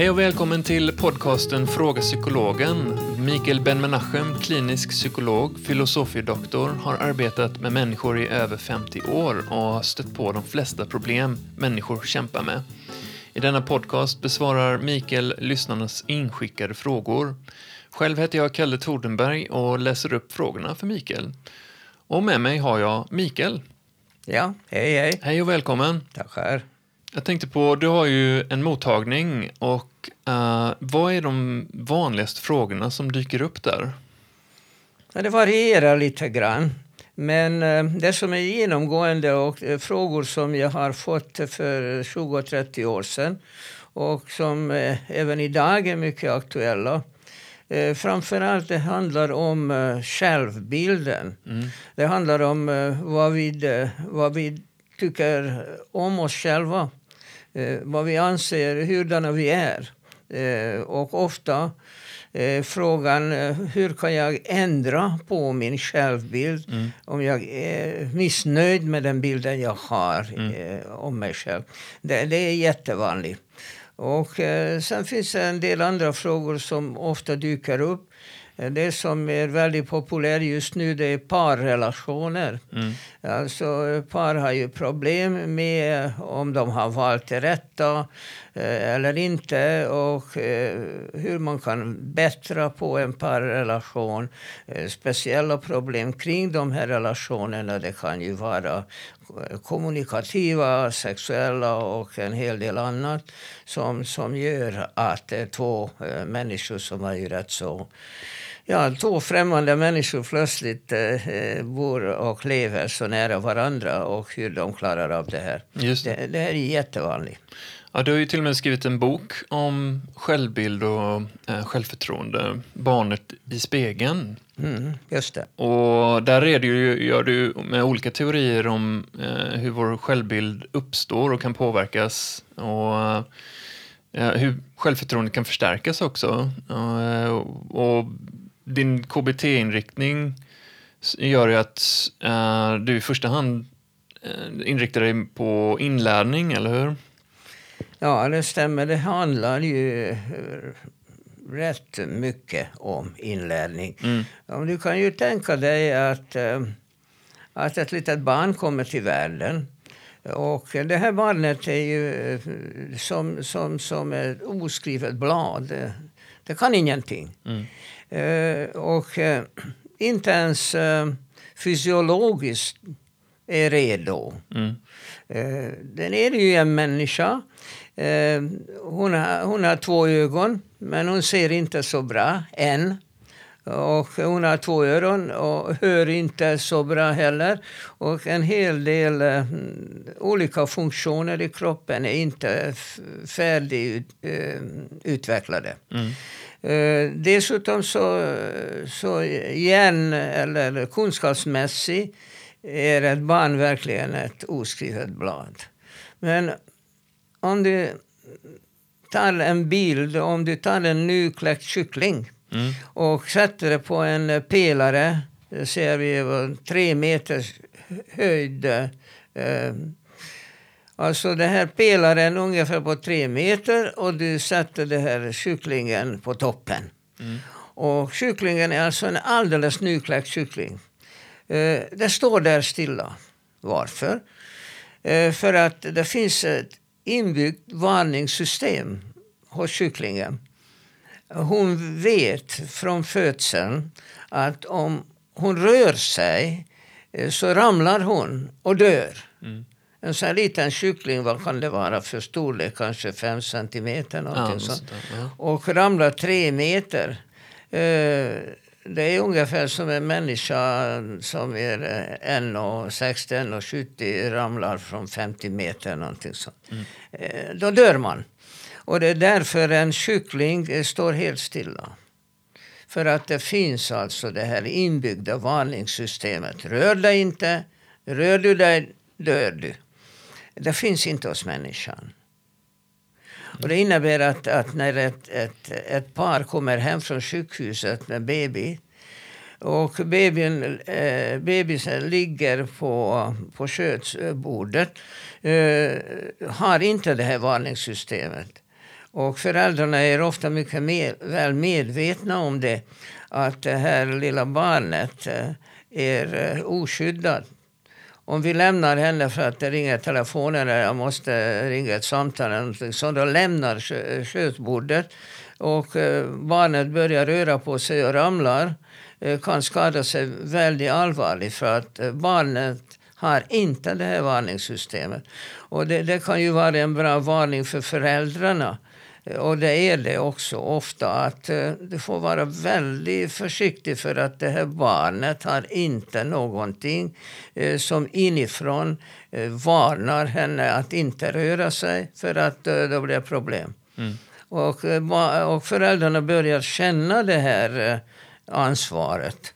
Hej och välkommen till podcasten Fråga Psykologen. Mikael Ben-Menachem, klinisk psykolog, filosofiedoktor, har arbetat med människor i över 50 år och har stött på de flesta problem människor kämpar med. I denna podcast besvarar Mikael lyssnarnas inskickade frågor. Själv heter jag Kalle Tordenberg och läser upp frågorna för Mikael. Och med mig har jag Mikael. Ja, hej hej. Hej och välkommen. Tackar. Jag tänkte på, du har ju en mottagning och uh, vad är de vanligaste frågorna som dyker upp där? Ja, det varierar lite grann. Men uh, det som är genomgående och uh, frågor som jag har fått för 20-30 år sedan och som även idag är mycket aktuella. Eh, framförallt det handlar om självbilden. Mm. Det handlar om vad, vi, vad vi tycker om oss själva. Uh, vad vi anser, hurdana vi är. och ofta frågan hur kan jag ändra på min självbild mm. om jag är missnöjd med den bilden jag har mm. om mig själv. Det, det är jättevanligt. Och eh, sen finns det en del andra frågor som ofta dyker upp. Eh, det som är väldigt populärt just nu det är parrelationer. Mm. Alltså, par har ju problem med om de har valt det rätta eh, eller inte och eh, hur man kan bättra på en parrelation. Eh, speciella problem kring de här relationerna. Det kan ju vara kommunikativa, sexuella och en hel del annat som, som gör att är två människor som har ju rätt så ja, två främmande människor plötsligt eh, bor och lever så nära varandra och hur de klarar av det här. Just det. Det, det här är jättevanligt. Ja, du har ju till och med skrivit en bok om självbild och eh, självförtroende, Barnet i spegeln. Mm, just det. Och där redogör du med olika teorier om eh, hur vår självbild uppstår och kan påverkas. Och eh, hur självförtroendet kan förstärkas också. Eh, och din KBT-inriktning gör ju att uh, du i första hand uh, inriktar dig på inlärning, eller hur? Ja, det stämmer. Det handlar ju eh, rätt mycket om inlärning. Mm. Du kan ju tänka dig att, att ett litet barn kommer till världen. Och det här barnet är ju som, som, som ett oskrivet blad. Det, kan ingenting. Mm. Eh, och eh, inte ens eh, fysiologiskt är redo. Mm. Den är ju en människa. Hon har, hon har två ögon, men hon ser inte så bra än. Och hon har två öron och hör inte så bra heller. Och en hel del uh, olika funktioner i kroppen är inte färdigutvecklade. Uh, mm. Uh, dessutom så, så hjärn eller kunskapsmässigt är ett barn verkligen ett oskrivet blad. Men om du tar en bild, om du tar en nykläckt kyckling mm. och sätter det på en pelare, ser vi tre meters höjd. Uh, Alltså den här pelaren ungefär på tre meter och du sätter den här kycklingen på toppen. Mm. Och kycklingen är alltså en alldeles nykläckt kyckling. Eh, det står där stilla. Varför? Eh, för att det finns ett inbyggt varningssystem hos kycklingen. Hon vet från födseln att om hon rör sig eh, så ramlar hon och dör. Mm. En sån här liten kyckling, vad kan det vara för storlek? Kanske fem centimeter någonting ja, sånt. Ja. Och ramlar tre meter. Eh, det är ungefär som en människa som är 1,60, 1,70 ramlar från 50 meter. Någonting sånt. Mm. Eh, då dör man. Och det är därför en kyckling står helt stilla. För att det finns alltså det här inbyggda varningssystemet. Rör dig inte. Rör du dig, dör du. Det finns inte hos människan. Och det innebär att, att när ett, ett, ett par kommer hem från sjukhuset med baby och babyn, eh, bebisen ligger på, på köksbordet eh, har inte det här varningssystemet. Och föräldrarna är ofta mycket mer, väl medvetna om det. Att det här lilla barnet eh, är eh, oskyddat. Om vi lämnar henne för att det ringer telefonen eller jag måste ringa ett samtal eller så då lämnar skötbordet, och eh, barnet börjar röra på sig och ramlar eh, kan skada sig väldigt allvarligt för att eh, barnet har inte det här varningssystemet. Och det, det kan ju vara en bra varning för föräldrarna och det är det också ofta, att eh, du får vara väldigt försiktig för att det här barnet har inte någonting eh, som inifrån eh, varnar henne att inte röra sig för att då blir det problem. Mm. Och, och föräldrarna börjar känna det här ansvaret.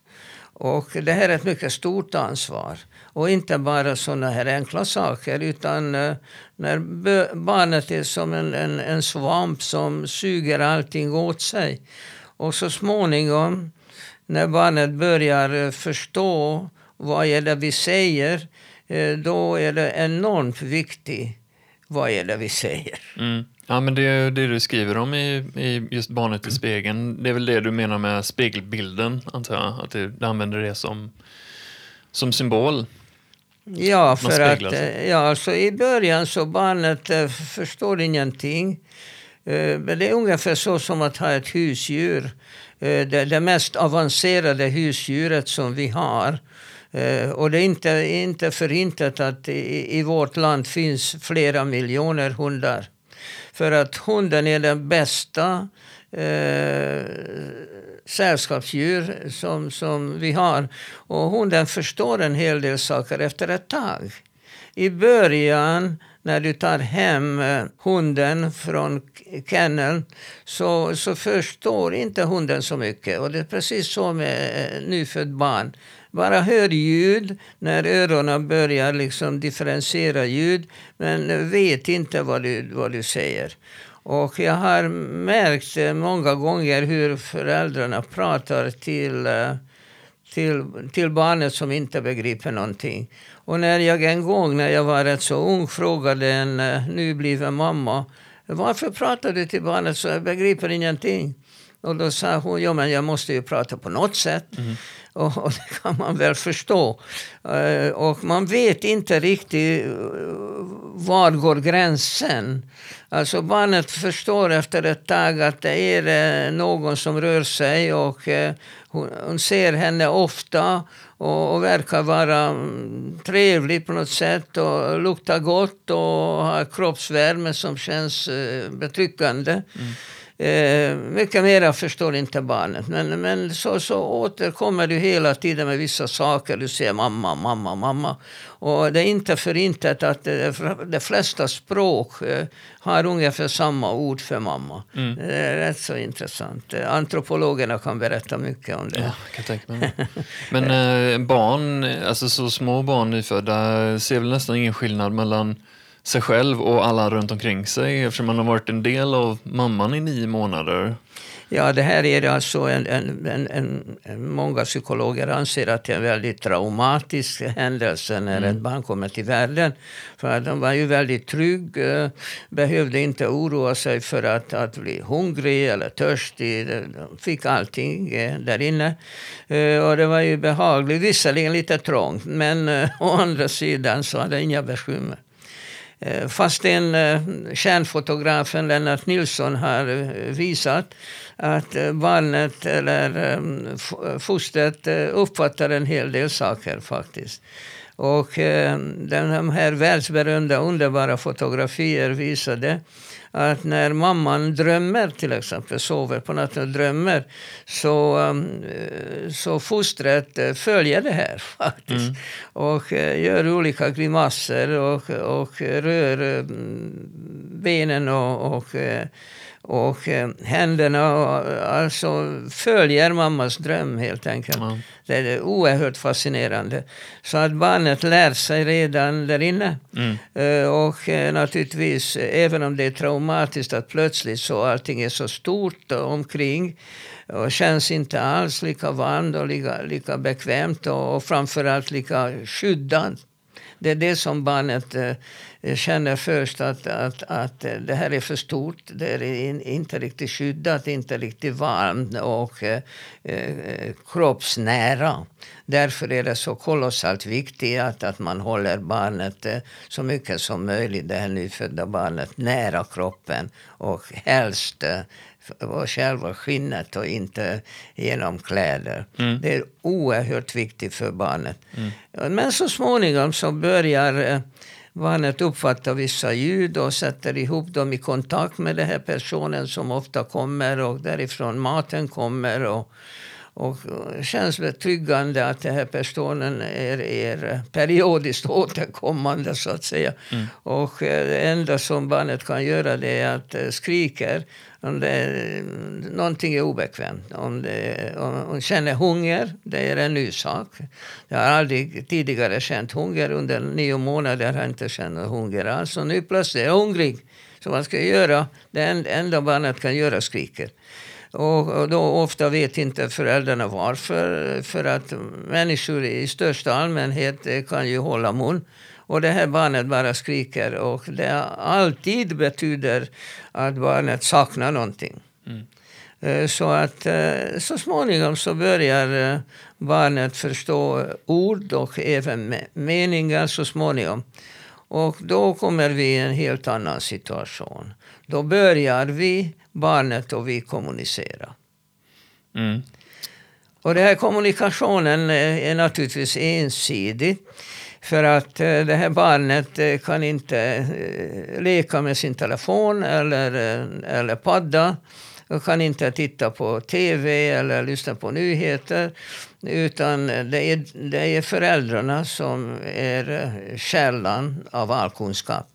Och det här är ett mycket stort ansvar. Och inte bara sådana här enkla saker utan uh, när barnet är som en, en, en svamp som suger allting åt sig. Och så småningom när barnet börjar uh, förstå vad är det vi säger uh, då är det enormt viktigt vad är det vi säger. Mm. Ja, men det, det du skriver om i, i just Barnet i spegeln, det är väl det du menar med spegelbilden, antar jag? Att du, du använder det som, som symbol? Ja, för att eh, ja, alltså i början så barnet äh, förstår ingenting. Äh, men det är ungefär så som att ha ett husdjur. Äh, det, det mest avancerade husdjuret som vi har. Och det är inte, inte förintat att i, i vårt land finns flera miljoner hundar. För att hunden är den bästa eh, sällskapsdjur som, som vi har. Och hunden förstår en hel del saker efter ett tag. I början när du tar hem eh, hunden från kenneln så, så förstår inte hunden så mycket. Och det är precis så med eh, nyfött barn. Bara hör ljud när öronen börjar liksom differentiera ljud men vet inte vad du, vad du säger. Och jag har märkt många gånger hur föräldrarna pratar till, eh, till, till barnet som inte begriper någonting. Och när jag en gång när jag var rätt så ung frågade en eh, nybliven mamma varför pratar du till barnet så jag begriper ingenting? Och då sa hon, ja men jag måste ju prata på något sätt. Mm. Och, och, det kan man väl förstå. Eh, och man vet inte riktigt eh, var går gränsen. Alltså barnet förstår efter ett tag att det är eh, någon som rör sig och hon, hon, ser henne ofta och, och, verkar vara mm, trevlig på något sätt och luktar gott och har kroppsvärme som känns betryckande. Mm. Eh, mycket mera förstår inte barnet. Men, men så, så återkommer du hela tiden med vissa saker. Du säger mamma, mamma, mamma. Och det är inte förintat att de flesta språk eh, har ungefär samma ord för mamma. Mm. Det är rätt så intressant. Antropologerna kan berätta mycket om det. Ja, kan tänka mig. Men eh, barn, alltså så små barn nyfödda, ser väl nästan ingen skillnad mellan sig själv och alla runt omkring sig eftersom man har varit en del av mamman i nio månader. Ja, det här är alltså en, en, en, en, många psykologer anser att det är en väldigt traumatisk händelse när mm. ett barn kommer till världen. För de var ju väldigt trygg, eh, behövde inte oroa sig för att, att bli hungrig eller törstig. De fick allting eh, där inne. Eh, och det var ju behagligt, visserligen lite trångt, men å andra sidan så hade inga bekymmer. Eh, Fastän eh, kärnfotografen Lennart Nilsson har eh, visat att barnet eller ehm, fostret uppfattar en hel del saker faktiskt. Och ehm, de här världsberömda underbara fotografier visade att när mamman drömmer till exempel, sover på natten och drömmer, så, um, så fostret eh, följer det här faktiskt. Mm. Och eh, gör olika grimaser och, och rör eh, benen och, och och eh, händerna alltså följer mammas dröm helt enkelt. Mm. Det är oerhört fascinerande. Så att barnet lär sig redan där inne. Mm. Eh, och eh, naturligtvis, även om det är traumatiskt att plötsligt så allting är så stort omkring och känns inte alls lika varmt och lika, lika bekvämt och, och framförallt lika skyddat Det är det som barnet eh, känner först att, att, att det här är för stort. Det är in, inte riktigt skyddat, inte riktigt varmt och eh, eh, kroppsnära. Därför är det så kolossalt viktigt att, att man håller barnet eh, så mycket som möjligt, det här nyfödda barnet, nära kroppen och helst eh, och själva skinnet och inte genom kläder. Mm. Det är oerhört viktigt för barnet. Mm. Men så småningom så börjar eh, barnet uppfattar vissa ljud och sätter ihop dem i kontakt med den här personen som ofta kommer och därifrån maten kommer. Och, och känns betryggande att den här personen är, är periodiskt återkommande så att säga. Mm. Och eh, det enda som barnet kan göra det är att eh, skrika om det, någonting är obekvämt. Om, det, om hon känner hunger, det är en ny sak. Jag har aldrig tidigare känt hunger. Under nio månader har jag inte känt hunger alls. Och nu plötsligt är jag hungrig. Så vad ska jag göra? Det enda barnet kan göra skriker. Och, då ofta vet inte föräldrarna varför. För att människor i största allmänhet kan ju hålla mun. Och det här barnet bara skriker och det alltid betyder att barnet saknar någonting. Mm. Eh, så att eh, så småningom så börjar eh, barnet förstå ord och även meningar så småningom. Och då kommer vi i en helt annan situation. Då börjar vi, barnet och vi kommunicera. Mm. Och den här kommunikationen är naturligtvis ensidig. För att eh, det här barnet eh, kan inte eh, leka med sin telefon eller, eller padda. Och kan inte titta på tv eller lyssna på nyheter. Utan det är, det är föräldrarna som är källan av all kunskap.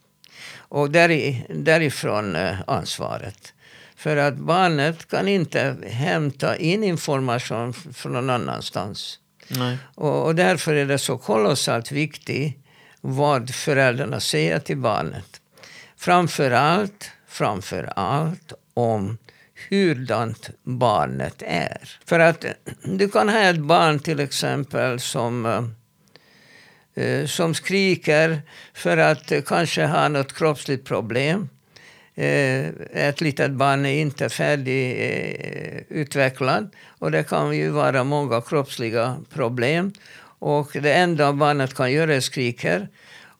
Och där, därifrån ansvaret. För att barnet kan inte hämta in information från någon annanstans. Och, och, därför är det så kolossalt viktigt vad föräldrarna säger till barnet. Framför allt, framför allt om hurdant barnet är. För att du kan ha ett barn till exempel som, eh, som skriker för att kanske ha något kroppsligt problem. Eh, ett litet barn är inte färdigutvecklad. Eh, och det kan ju vara många kroppsliga problem. Och det enda barnet kan göra är skriker.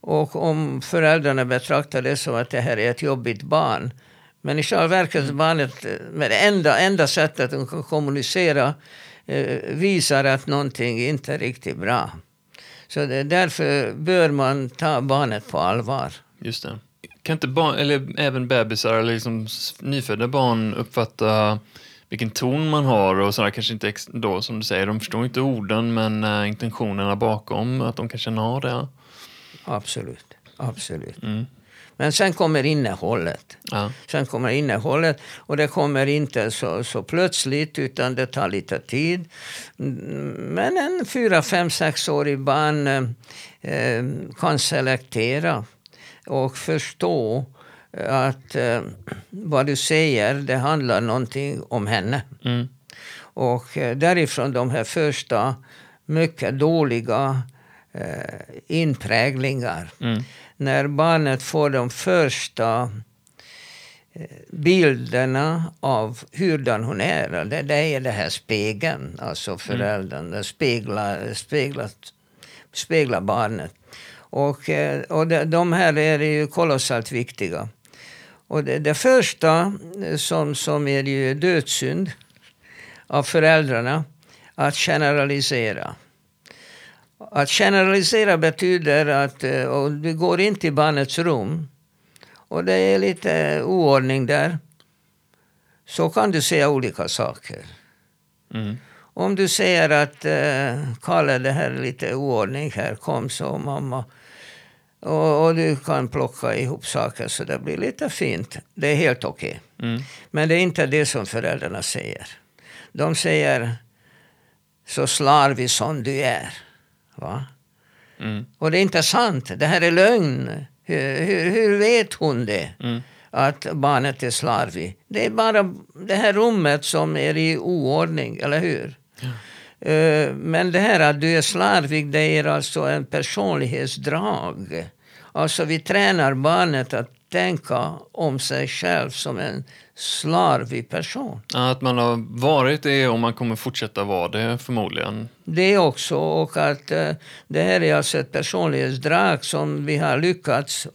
Och om föräldrarna betraktar det som att det här är ett jobbigt barn. Men i själva verket barnet, med det enda, enda sättet de kan kommunicera visar att någonting inte är riktigt bra. Så därför bör man ta barnet på allvar. Just det. Kan inte barn, eller även bebisar eller liksom nyfödda barn uppfatta vilken ton man har och sådär kanske inte då som du säger, de förstår inte orden men uh, intentionerna bakom, att de kan känna av det? Absolut, absolut. Mm. Men sen kommer innehållet. Ja. Sen kommer innehållet och det kommer inte så, så plötsligt utan det tar lite tid. Men en fyra, fem, sexårig barn eh, kan selektera och förstå att eh, vad du säger, det handlar någonting om henne. Mm. Och eh, därifrån de här första mycket dåliga eh, inpräglingar. Mm. När barnet får de första eh, bilderna av hurdan hon är. Det, det är det här spegeln, alltså föräldern. Mm. speglar, speglar, speglar barnet. Och, eh, och de här är ju kolossalt viktiga. Och det, det första eh, som, som är ju dödssynd av föräldrarna, att generalisera. Att generalisera betyder att eh, och du går in till barnets rum och det är lite oordning där. Så kan du säga olika saker. Mm. Om du säger att eh, Kalle, det här är lite oordning här, kom så mamma. Och, och, du kan plocka ihop saker så det blir lite fint. Det är helt okej. Okay. Mm. Men det är inte det som föräldrarna säger. De säger så slarvig som du är. Va? Mm. Och det är inte sant. Det här är lögn. Hur, hur, hur vet hon det? Mm. Att barnet är slarvig. Det är bara det här rummet som är i oordning, eller hur? Ja. Eh, Men det här att du är slarvig, det är alltså en personlighetsdrag. Alltså vi tränar barnet att tänka om sig själv som en slarvig person. Att man har varit det och man kommer fortsätta vara det förmodligen. Det också, och att eh, det här är alltså ett personlighetsdrag som vi har lyckats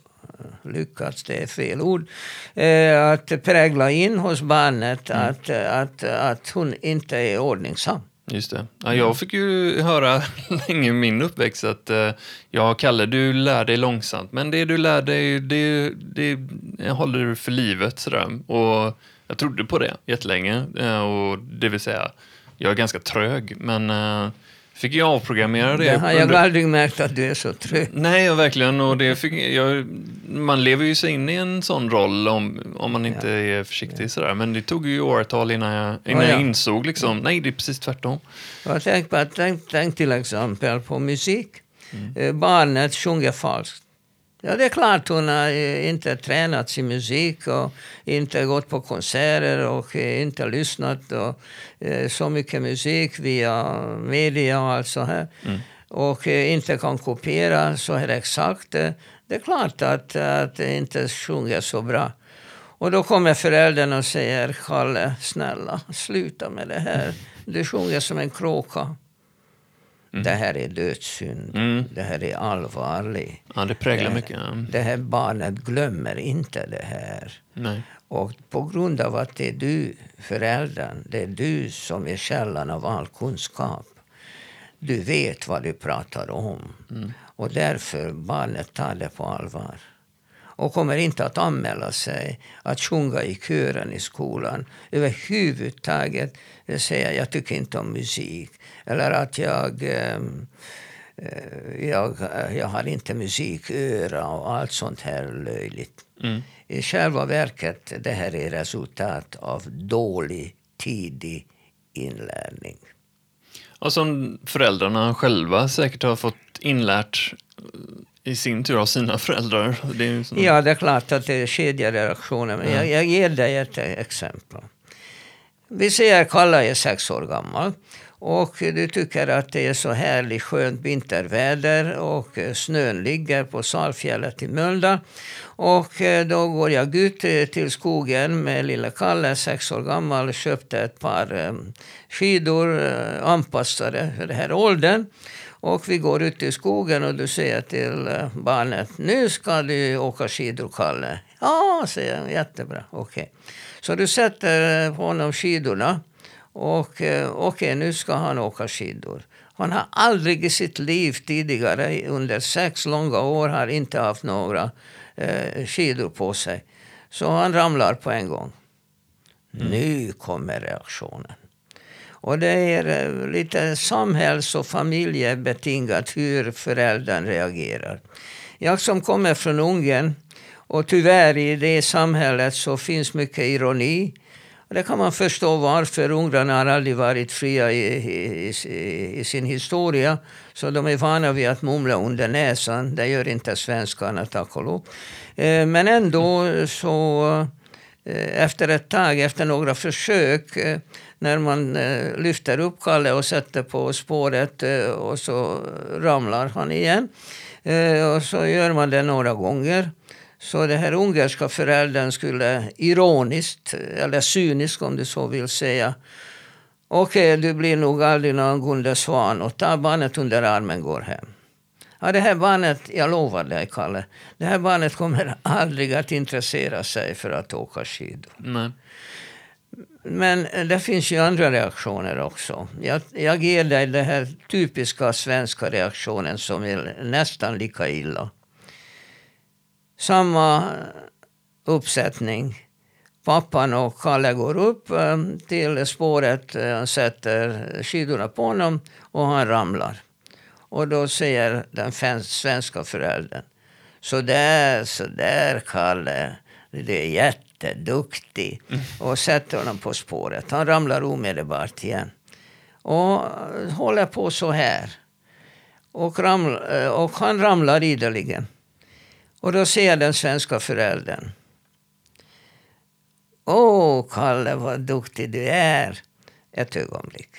lyckats, det är fel ord, eh, att prägla in hos barnet att, att, att hon inte är ordningsam. Just det. Ja, jag fick ju höra länge i min uppväxt att eh, ja, Kalle, du lär dig långsamt, men det du lär dig, det, det, det håller du för livet. Sådär. Och jag trodde på det jättelänge. Eh, och det vill säga, jag är ganska trög, men eh, fick jag avprogrammera det. Har jag under- aldrig märkt att du är så trygg. Nej, ja, verkligen. Och det fick, jag, man lever ju sig in i en sån roll om, om man inte är försiktig. Sådär. Men det tog ju åratal innan jag, innan Ja, ja. jag insåg liksom, nej, det är precis tvärtom. Jag tänk, på, tänk, tänk till exempel på musik. Mm. Eh, Barnet sjunger falskt. Ja, det är klart hon har inte tränat sin musik och inte gått på konserter och eh, inte lyssnat och, eh, så mycket musik via media och allt så här. Och eh, inte kan kopiera så här exakt. Det är klart att, att det inte sjunger så bra. Och då kommer föräldern och säger, Kalle, snälla, sluta med det här. Du sjunger som en kråka. Det här är dödssynd. Mm. Det här är allvarligt. Ja, det präglar Det- mycket. Ja. Det här barnet glömmer inte det här. Nej. Och på grund av att det är du, föräldern, det är du som är källan av all kunskap. Du vet vad du pratar om. Och därför barnet tar det på allvar. Och kommer inte att anmäla sig att sjunga i kören i skolan. Överhuvudtaget det säger jag tycker inte om musik. Eller att jag, ehm, eh, jag, jag har inte musiköra och allt sånt här löjligt. Mm. I själva verket, det här är resultat av dålig tidig inlärning. Och som föräldrarna själva säkert har fått inlärt eh, i sin tur av sina föräldrar. Det som, Ja, det är klart att det är kedjereaktioner, men jag, jag ger dig ett exempel. Vi säger Kalle är sex år gammal och du tycker att det är så härligt skönt vinterväder och eh, snön ligger på Salfjället i Mölndal. Och eh, då går jag ut eh, till skogen med lilla Kalle, sex år gammal, köpte ett par skidor anpassade för den här åldern. Och vi går ut i skogen och du säger till barnet, nu ska du åka skidor Kalle. Ja, säger han, jättebra, okej. Så du sätter på honom skidorna och eh, okej, nu ska han åka skidor. Han har aldrig i sitt liv tidigare, under sex långa år, har inte haft några eh, skidor på sig. Så han ramlar på en gång. Nu kommer reaktionen. Och det är eh, lite samhälls och familjebetingat hur föräldern reagerar. Jag som kommer från Ungern och tyvärr i det samhället så finns mycket ironi. Och det kan man förstå varför. Ungrarna har aldrig varit fria i, i, i, i sin historia. Så de är vana vid att mumla under näsan. Det gör inte svenskarna, tack och lov. Eh, men ändå så eh, efter ett tag, efter några försök, eh, när man lyfter upp Kalle och sätter på spåret och så ramlar han igen. Och så gör man det några gånger. Så det här ungerska föräldern skulle ironiskt, eller cyniskt om du så vill säga, okej, du blir nog aldrig någon Gunde Svan och tar barnet under armen går hem. Ja, det här barnet, jag lovar dig Kalle, det här barnet kommer aldrig att intressera sig för att åka skidor. Nej. Men det finns ju andra reaktioner också. Jag, jag ger dig den här typiska svenska reaktionen som är nästan lika illa. Samma eh, uppsättning. Pappan och Kalle går upp eh, till spåret, eh, sätter skidorna på honom och han ramlar. Och då säger den svenska föräldern så där, så där Kalle, du är jätteduktig. Och sätter honom på spåret. Han ramlar omedelbart igen. Och håller på så här. Och, raml, och han ramlar ideligen. Och då säger den svenska föräldern. Åh, Kalle, vad duktig du är. Ett ögonblick.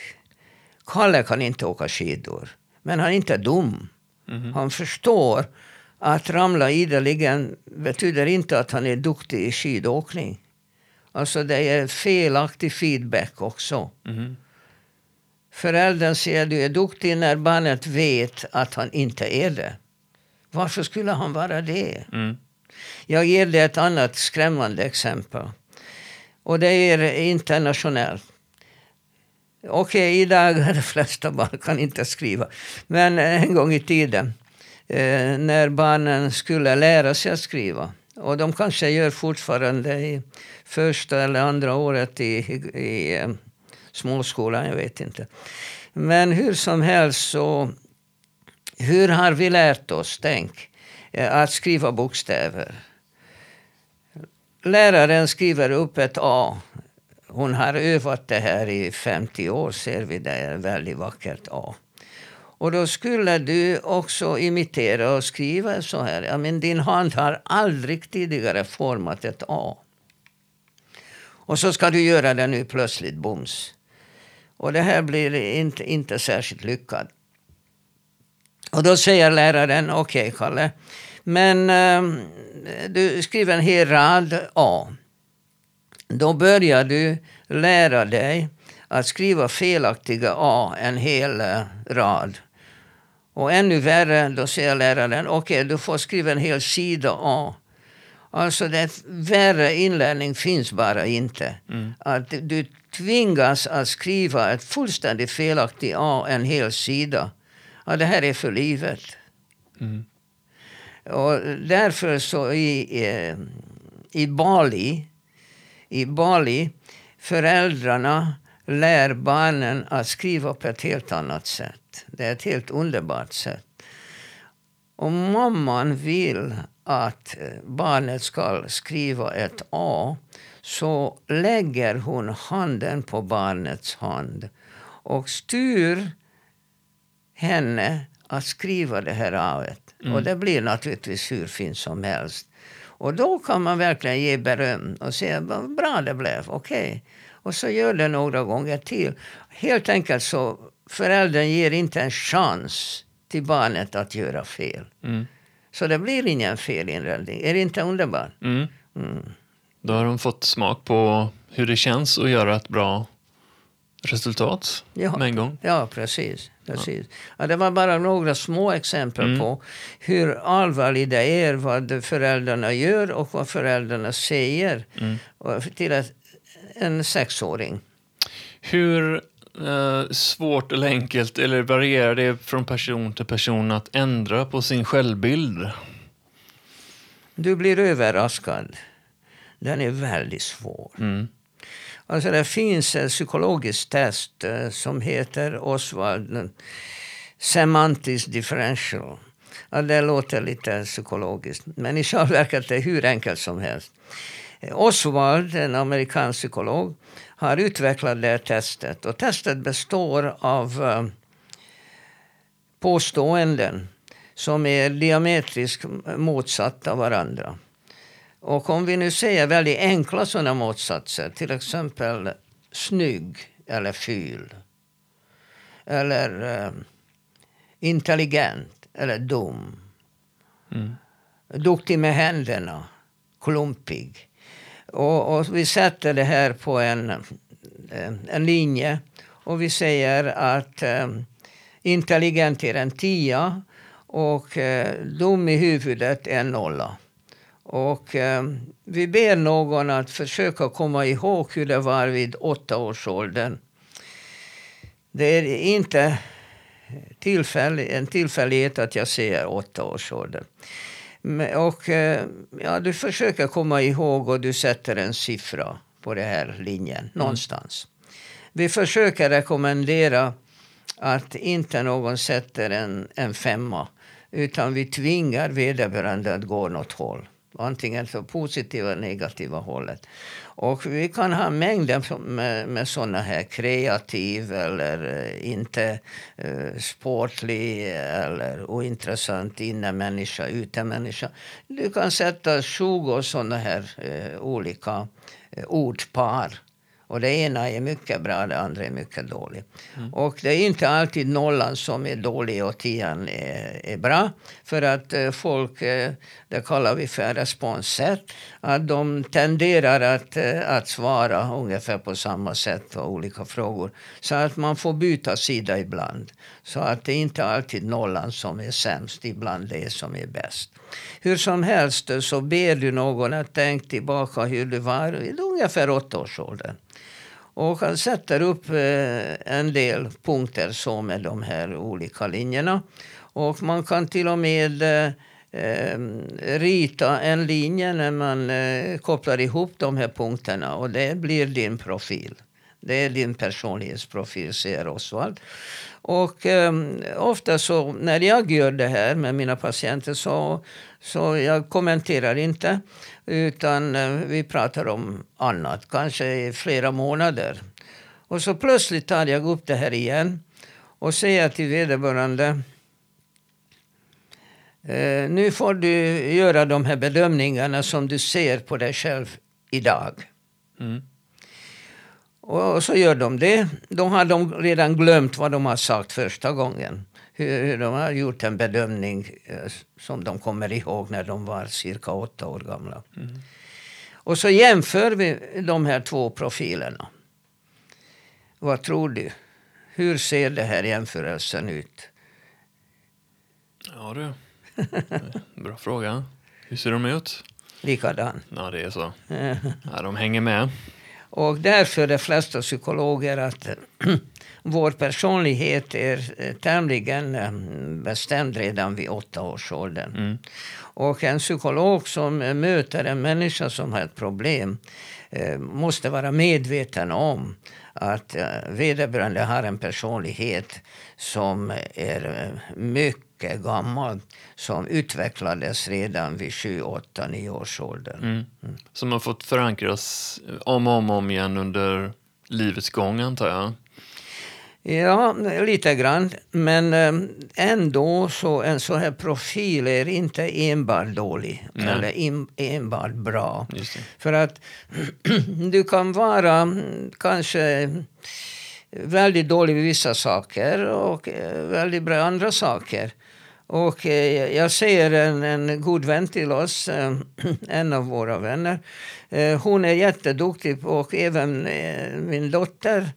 Kalle kan inte åka skidor. Men han är inte dum. Han förstår att ramla ideligen betyder inte att han är duktig i skidåkning. Alltså det är felaktig feedback också. Mhm. Föräldern säger att du är duktig när barnet vet att han inte är det. Varför skulle han vara det? Mm. Jag ger dig ett annat skrämmande exempel. Och det är internationellt. Okej, idag är de flesta barn kan inte skriva. Men en gång i tiden, eh, när barnen skulle lära sig att skriva. Och de kanske gör fortfarande i första eller andra året i, i, i eh, småskolan, jag vet inte. Men hur som helst så, hur har vi lärt oss, tänk, eh, att skriva bokstäver? Läraren skriver upp ett A. Hon har övat det här i 50 år, ser vi. Det är ett väldigt vackert A. Och då skulle du också imitera och skriva så här. Ja, men din hand har aldrig tidigare format ett A. Och så ska du göra det nu plötsligt, bums. Och det här blir inte, inte särskilt lyckat. Och då säger läraren, okej okay, Kalle, men eh, du skriver en hel rad A. Då börjar du lära dig att skriva felaktiga A en hel eh, rad. Och ännu värre, då säger läraren, okej okay, du får skriva en hel sida A. Alltså det värre inlärning finns bara inte. Mm. Att du tvingas att skriva ett fullständigt felaktigt A en hel sida. Ja, det här är för livet. Mm. Och därför så i, i, i Bali, i Bali, föräldrarna lär barnen att skriva på ett helt annat sätt. Det är ett helt underbart sätt. Om mamman vill att barnet ska skriva ett A så lägger hon handen på barnets hand och styr henne att skriva det här aet. Mm. Och det blir naturligtvis hur fint som helst. Och då kan man verkligen ge beröm och säga vad bra det blev, okej. Okay. Och så gör det några gånger till. Helt enkelt så föräldern ger inte en chans till barnet att göra fel. Mm. Så det blir ingen felinredning. Är det inte underbart? Mm. Mm. Då har de fått smak på hur det känns att göra ett bra resultat ja. med en gång. Ja, precis. Precis. Ja. det var bara några små exempel mm. på hur allvarligt det är vad föräldrarna gör och vad föräldrarna säger mm. till en sexåring. Hur eh, svårt eller enkelt, eller varierar det från person till person att ändra på sin självbild? Du blir överraskad. Den är väldigt svår. Mm. Alltså det finns ett psykologiskt test eh, som heter Oswald Semantisk Differential. Ja, det låter lite psykologiskt, men i själva verket är det hur enkelt som helst. Oswald, en amerikansk psykolog, har utvecklat det testet. Och testet består av eh, påståenden som är diametriskt motsatta varandra. Och om vi nu säger väldigt enkla sådana motsatser, till exempel snygg eller ful. Eller uh, intelligent eller dum. Mm. Duktig med händerna, klumpig. Och, och, vi sätter det här på en, eh, en linje och vi säger att um, intelligent är en tia och uh, dum i huvudet är en nolla. Och eh, vi ber någon att försöka komma ihåg hur det var vid åtta års åldern. Det är inte tillfällig, en tillfällighet att jag säger åtta års ålder. Och eh, ja, du försöker komma ihåg och du sätter en siffra på den här linjen mm. någonstans. Vi försöker rekommendera att inte någon sätter en, en femma utan vi tvingar vederbörande att gå något håll. Antingen så positiva eller negativa hållet. Och vi kan ha mängder med, med sådana här kreativ eller eh, inte eh, sportlig eller ointressant innemänniska, utemänniska. Du kan sätta 20 sådana här eh, olika eh, ordpar och det ena är mycket bra, det andra är mycket dåligt. Mm. Och det är inte alltid nollan som är dålig och tian är, är bra. För att eh, folk, eh, det kallar vi för responssätt, att de tenderar att, eh, att svara ungefär på samma sätt på olika frågor. Så att man får byta sida ibland. Så att det är inte alltid nollan som är sämst, ibland det som är bäst. Hur som helst så ber du någon att tänka tillbaka hur du var i ungefär åttaårsåldern. Och han sätter upp eh, en del punkter så med de här olika linjerna. Och man kan till och med eh, eh, rita en linje när man kopplar ihop de här punkterna och det blir din profil. Det är din personlighetsprofil, säger Oswald. Och eh, ofta så när jag gör det här med mina patienter så, så jag kommenterar inte. Utan eh, vi pratar om annat, kanske i flera månader. Och så plötsligt tar jag upp det här igen och säger till vederbörande eh, nu får du göra de här bedömningarna som du ser på dig själv idag. Mm. Och så gör de det. Då har de redan glömt vad de har sagt första gången. Hur, de har gjort en bedömning eh, som de kommer ihåg när de var cirka åtta år gamla. Mm. Och så jämför vi de här två profilerna. Vad tror du? Hur ser den här jämförelsen ut? Ja du, bra fråga. Hur ser de ut? Likadan. Ja, det är så. ja, de hänger med. Och därför de flesta psykologer att vår personlighet är eh, tämligen eh, bestämd redan vid åtta års ålder. Mm. Och en psykolog som möter en människa som har ett problem eh, måste vara medveten om att vederbörande har en personlighet som är mycket gammal som utvecklades redan vid 7, 8, 9 års ålder. Mm. Mm. Som har fått förankras om och om, om igen under livets gång, antar jag? Ja, lite grann. Men eh, ändå så en sån här profil är inte enbart dålig Nej. eller in, enbart bra. För att du kan vara kanske väldigt dålig i vissa saker och eh, väldigt bra i andra saker. Och eh, jag ser en, en god vän till oss, eh, en av våra vänner. Hon är jätteduktig och även min dotter,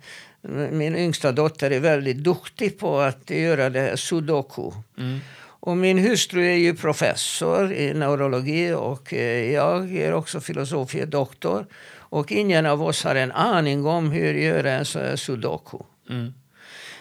min yngsta dotter är väldigt duktig på att göra det här sudoku. Mm. Och min hustru är ju professor i neurologi och jag är också filosofie doktor. Och ingen av oss har en aning om hur göra en sån här sudoku. Mm.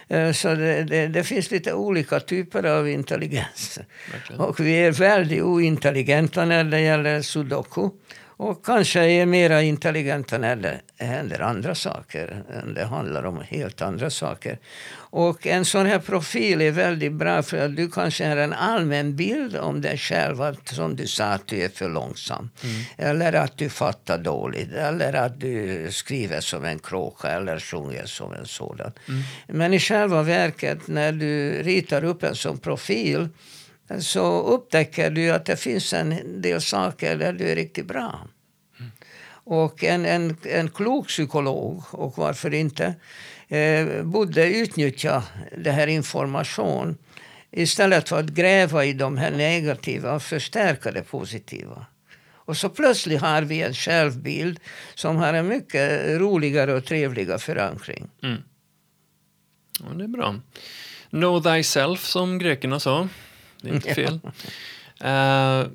Eh, så det, det, det, finns lite olika typer av intelligens. Verkligen. Och vi är väldigt ointelligenta när det gäller sudoku. Och kanske är mer intelligenta när det händer andra saker. Det handlar om helt andra saker. Och en sån här profil är väldigt bra för att du kanske har en allmän bild om dig själv. Att, som du sa, att du är för långsam. Mm. Eller att du fattar dåligt. Eller att du skriver som en kråka eller sjunger som en sådan. Mm. Men i själva verket, när du ritar upp en sån profil så upptäcker du att det finns en del saker där du är riktigt bra. Och en, en, en klok psykolog, och varför inte, eh, borde utnyttja den här informationen istället för att gräva i de här negativa och förstärka det positiva. Och så plötsligt har vi en självbild som har en mycket roligare och trevligare förankring. Mm. Ja, det är bra. Know thyself, som grekerna sa. Det är inte fel. uh,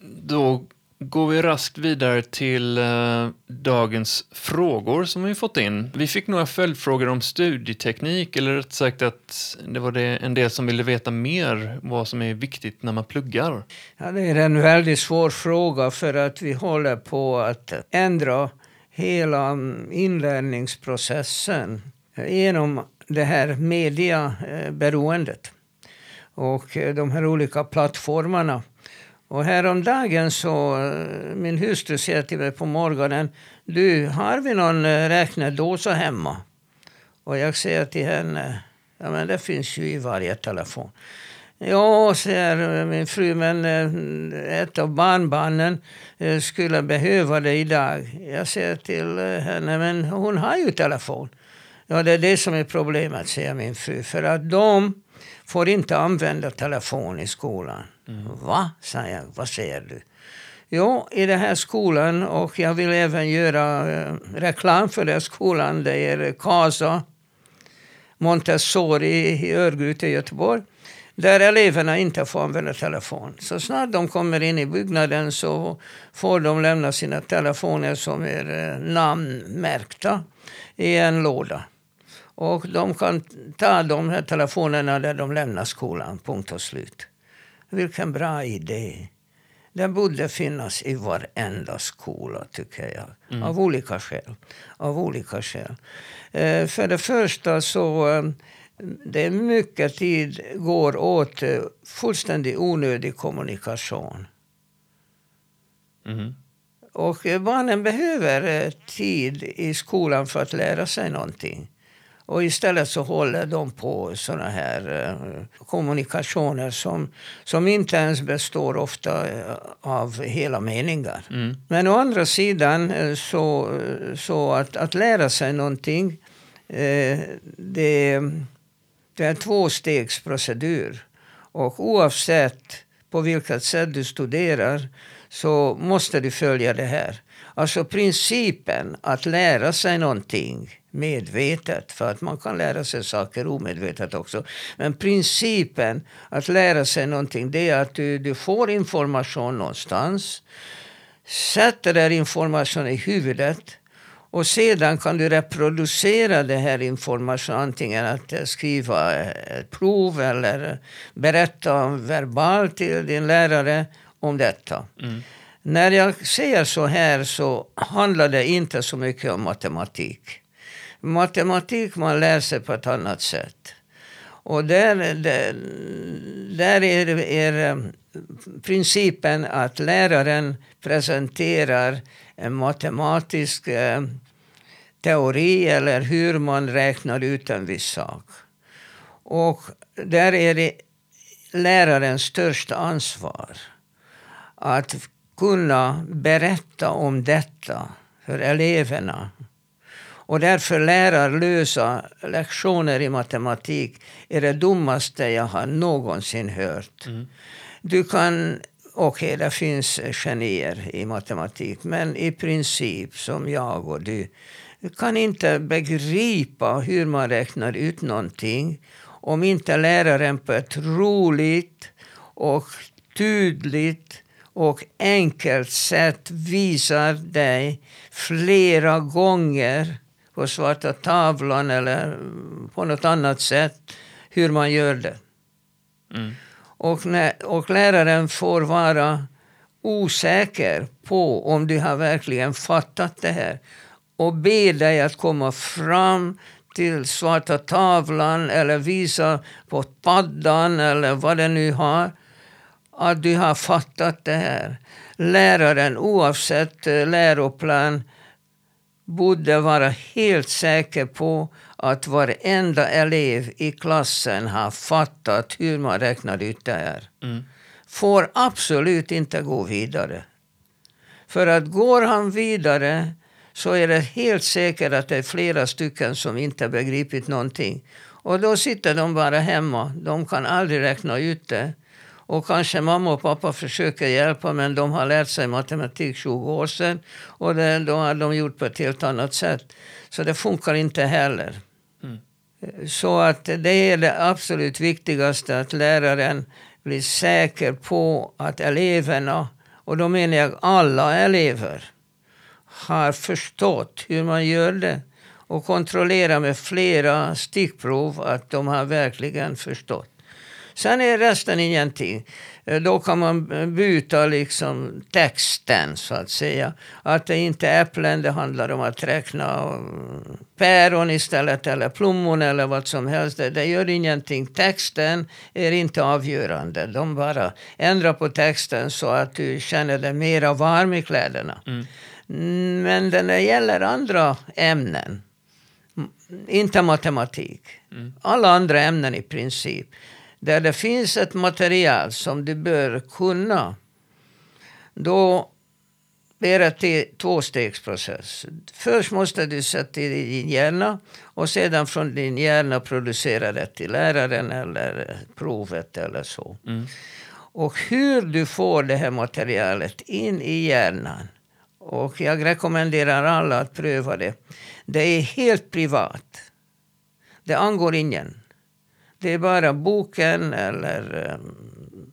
då går vi raskt vidare till eh, dagens frågor som vi fått in. Vi fick några följdfrågor om studieteknik, eller rätt sagt att det var det en del som ville veta mer vad som är viktigt när man pluggar. Ja, det är en väldigt svår fråga för att vi håller på att ändra hela inlärningsprocessen genom det här medieberoendet och de här olika plattformarna. Och häromdagen så, eh, min hustru säger till mig på morgonen, du, har vi någon eh, räknedosa räknedåsa hemma? Och jag säger till henne, ja men det finns ju i varje telefon. Ja, säger eh, min fru, men ett av barnbarnen skulle behöva det idag. Jag säger till henne, men hon har ju telefon. Ja, det är det som är problemet, säger min fru. För att de får inte använda telefon i skolan. Mm. Va? sa jag. Vad säger du? Jo, i den här skolan, och jag vill även göra eh, reklam för den skolan, det är Casa Montessori i Örgryte i Göteborg där eleverna inte får använda telefon. Så snart de kommer in i byggnaden så får de lämna sina telefoner som är eh, namnmärkta i en låda. Och de kan ta de här telefonerna där de lämnar skolan, punkt och slut. Vilken bra idé. Den borde finnas i varenda skola, tycker jag. Mm. Av olika skäl. Av olika skäl. Eh, för det första så eh, det är mycket tid går åt eh, fullständigt onödig kommunikation. Mm. Och eh, barnen behöver eh, tid i skolan för att lära sig någonting. Och istället så håller de på såna här kommunikationer som, som inte ens består ofta av hela meningar. Mm. Men å andra sidan så, så att, att lära sig någonting, det det är en tvåstegsprocedur. Och oavsett på vilket sätt du studerar så måste du följa det här. Alltså principen att lära sig någonting medvetet, för att man kan lära sig saker omedvetet också. Men principen att lära sig någonting, det är att du, du får information någonstans, sätter den informationen i huvudet och sedan kan du reproducera den här informationen, antingen att skriva ett prov eller berätta verbalt till din lärare om detta. Mm. När jag säger så här så handlar det inte så mycket om matematik. Matematik man lär sig på ett annat sätt. Och där, där, där är, är eh, principen att läraren presenterar en matematisk eh, teori eller hur man räknar ut en viss sak. Och där är det lärarens största ansvar att kunna berätta om detta för eleverna. Och därför lärarlösa lektioner i matematik är det dummaste jag har någonsin hört. Mm. Du kan Okej, okay, det finns genier i matematik, men i princip som jag och du kan inte begripa hur man räknar ut någonting om inte läraren på ett roligt och tydligt och enkelt sätt visar dig flera gånger på svarta tavlan eller på något annat sätt hur man gör det. Mm. Och, när, och läraren får vara osäker på om du har verkligen fattat det här och be dig att komma fram till svarta tavlan eller visa på paddan eller vad det nu har att du har fattat det här. Läraren, oavsett eh, läroplan, borde vara helt säker på att varenda elev i klassen har fattat hur man räknar ut det här. Mm. Får absolut inte gå vidare. För att går han vidare så är det helt säkert att det är flera stycken som inte begripit någonting. Och då sitter de bara hemma. De kan aldrig räkna ut det. Och kanske mamma och pappa försöker hjälpa men de har lärt sig matematik 20 år sedan. Och det, då har de gjort på ett helt annat sätt. Så det funkar inte heller. Mm. Så att det är det absolut viktigaste att läraren blir säker på att eleverna, och då menar jag alla elever, har förstått hur man gör det och kontrollera med flera stickprov att de har verkligen förstått. Sen är resten ingenting. Eh, då kan man byta liksom texten så att säga. Att det inte är äpplen, det handlar om att räkna päron istället eller plommon eller vad som helst. Det, det gör ingenting. Texten är inte avgörande. De bara ändrar på texten så att du känner dig mera varm i kläderna. Mm. Men när det gäller andra ämnen, inte matematik, mm. alla andra ämnen i princip, där det finns ett material som du bör kunna, då är det en tvåstegsprocess. Först måste du sätta i din hjärna och sedan från din hjärna producera det till läraren eller provet eller så. Mm. Och hur du får det här materialet in i hjärnan och jag rekommenderar alla att pröva det. Det är helt privat. Det angår ingen. Det är bara boken eller ehm,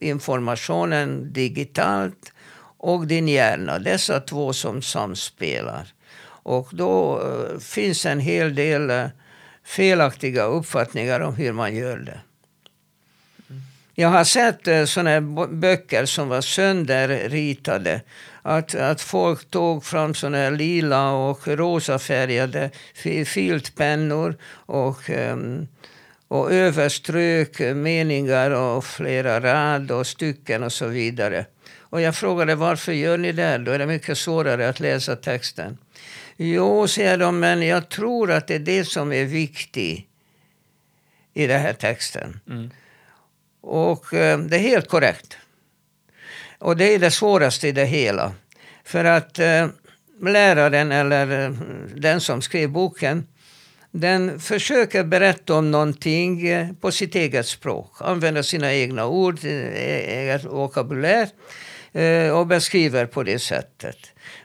informationen digitalt och din hjärna. Dessa två som samspelar. Och då eh, finns en hel del eh, felaktiga uppfattningar om hur man gör det. Jag har sett eh, såna böcker som var sönderritade att, att folk tog fram såna här lila och rosafärgade filtpennor och, um, och överströk meningar och flera rad och stycken och så vidare. Och jag frågade varför gör ni det? Då är det mycket svårare att läsa texten. Jo, säger de, men jag tror att det är det som är viktigt i den här texten. Mm. Och eh, det är helt korrekt. Och det är det svåraste i det hela. För att eh, läraren eller eh, den som skrev boken den försöker berätta om någonting på sitt eget språk. Använder sina egna ord, eget vokabulär eh, och beskriver på det sättet.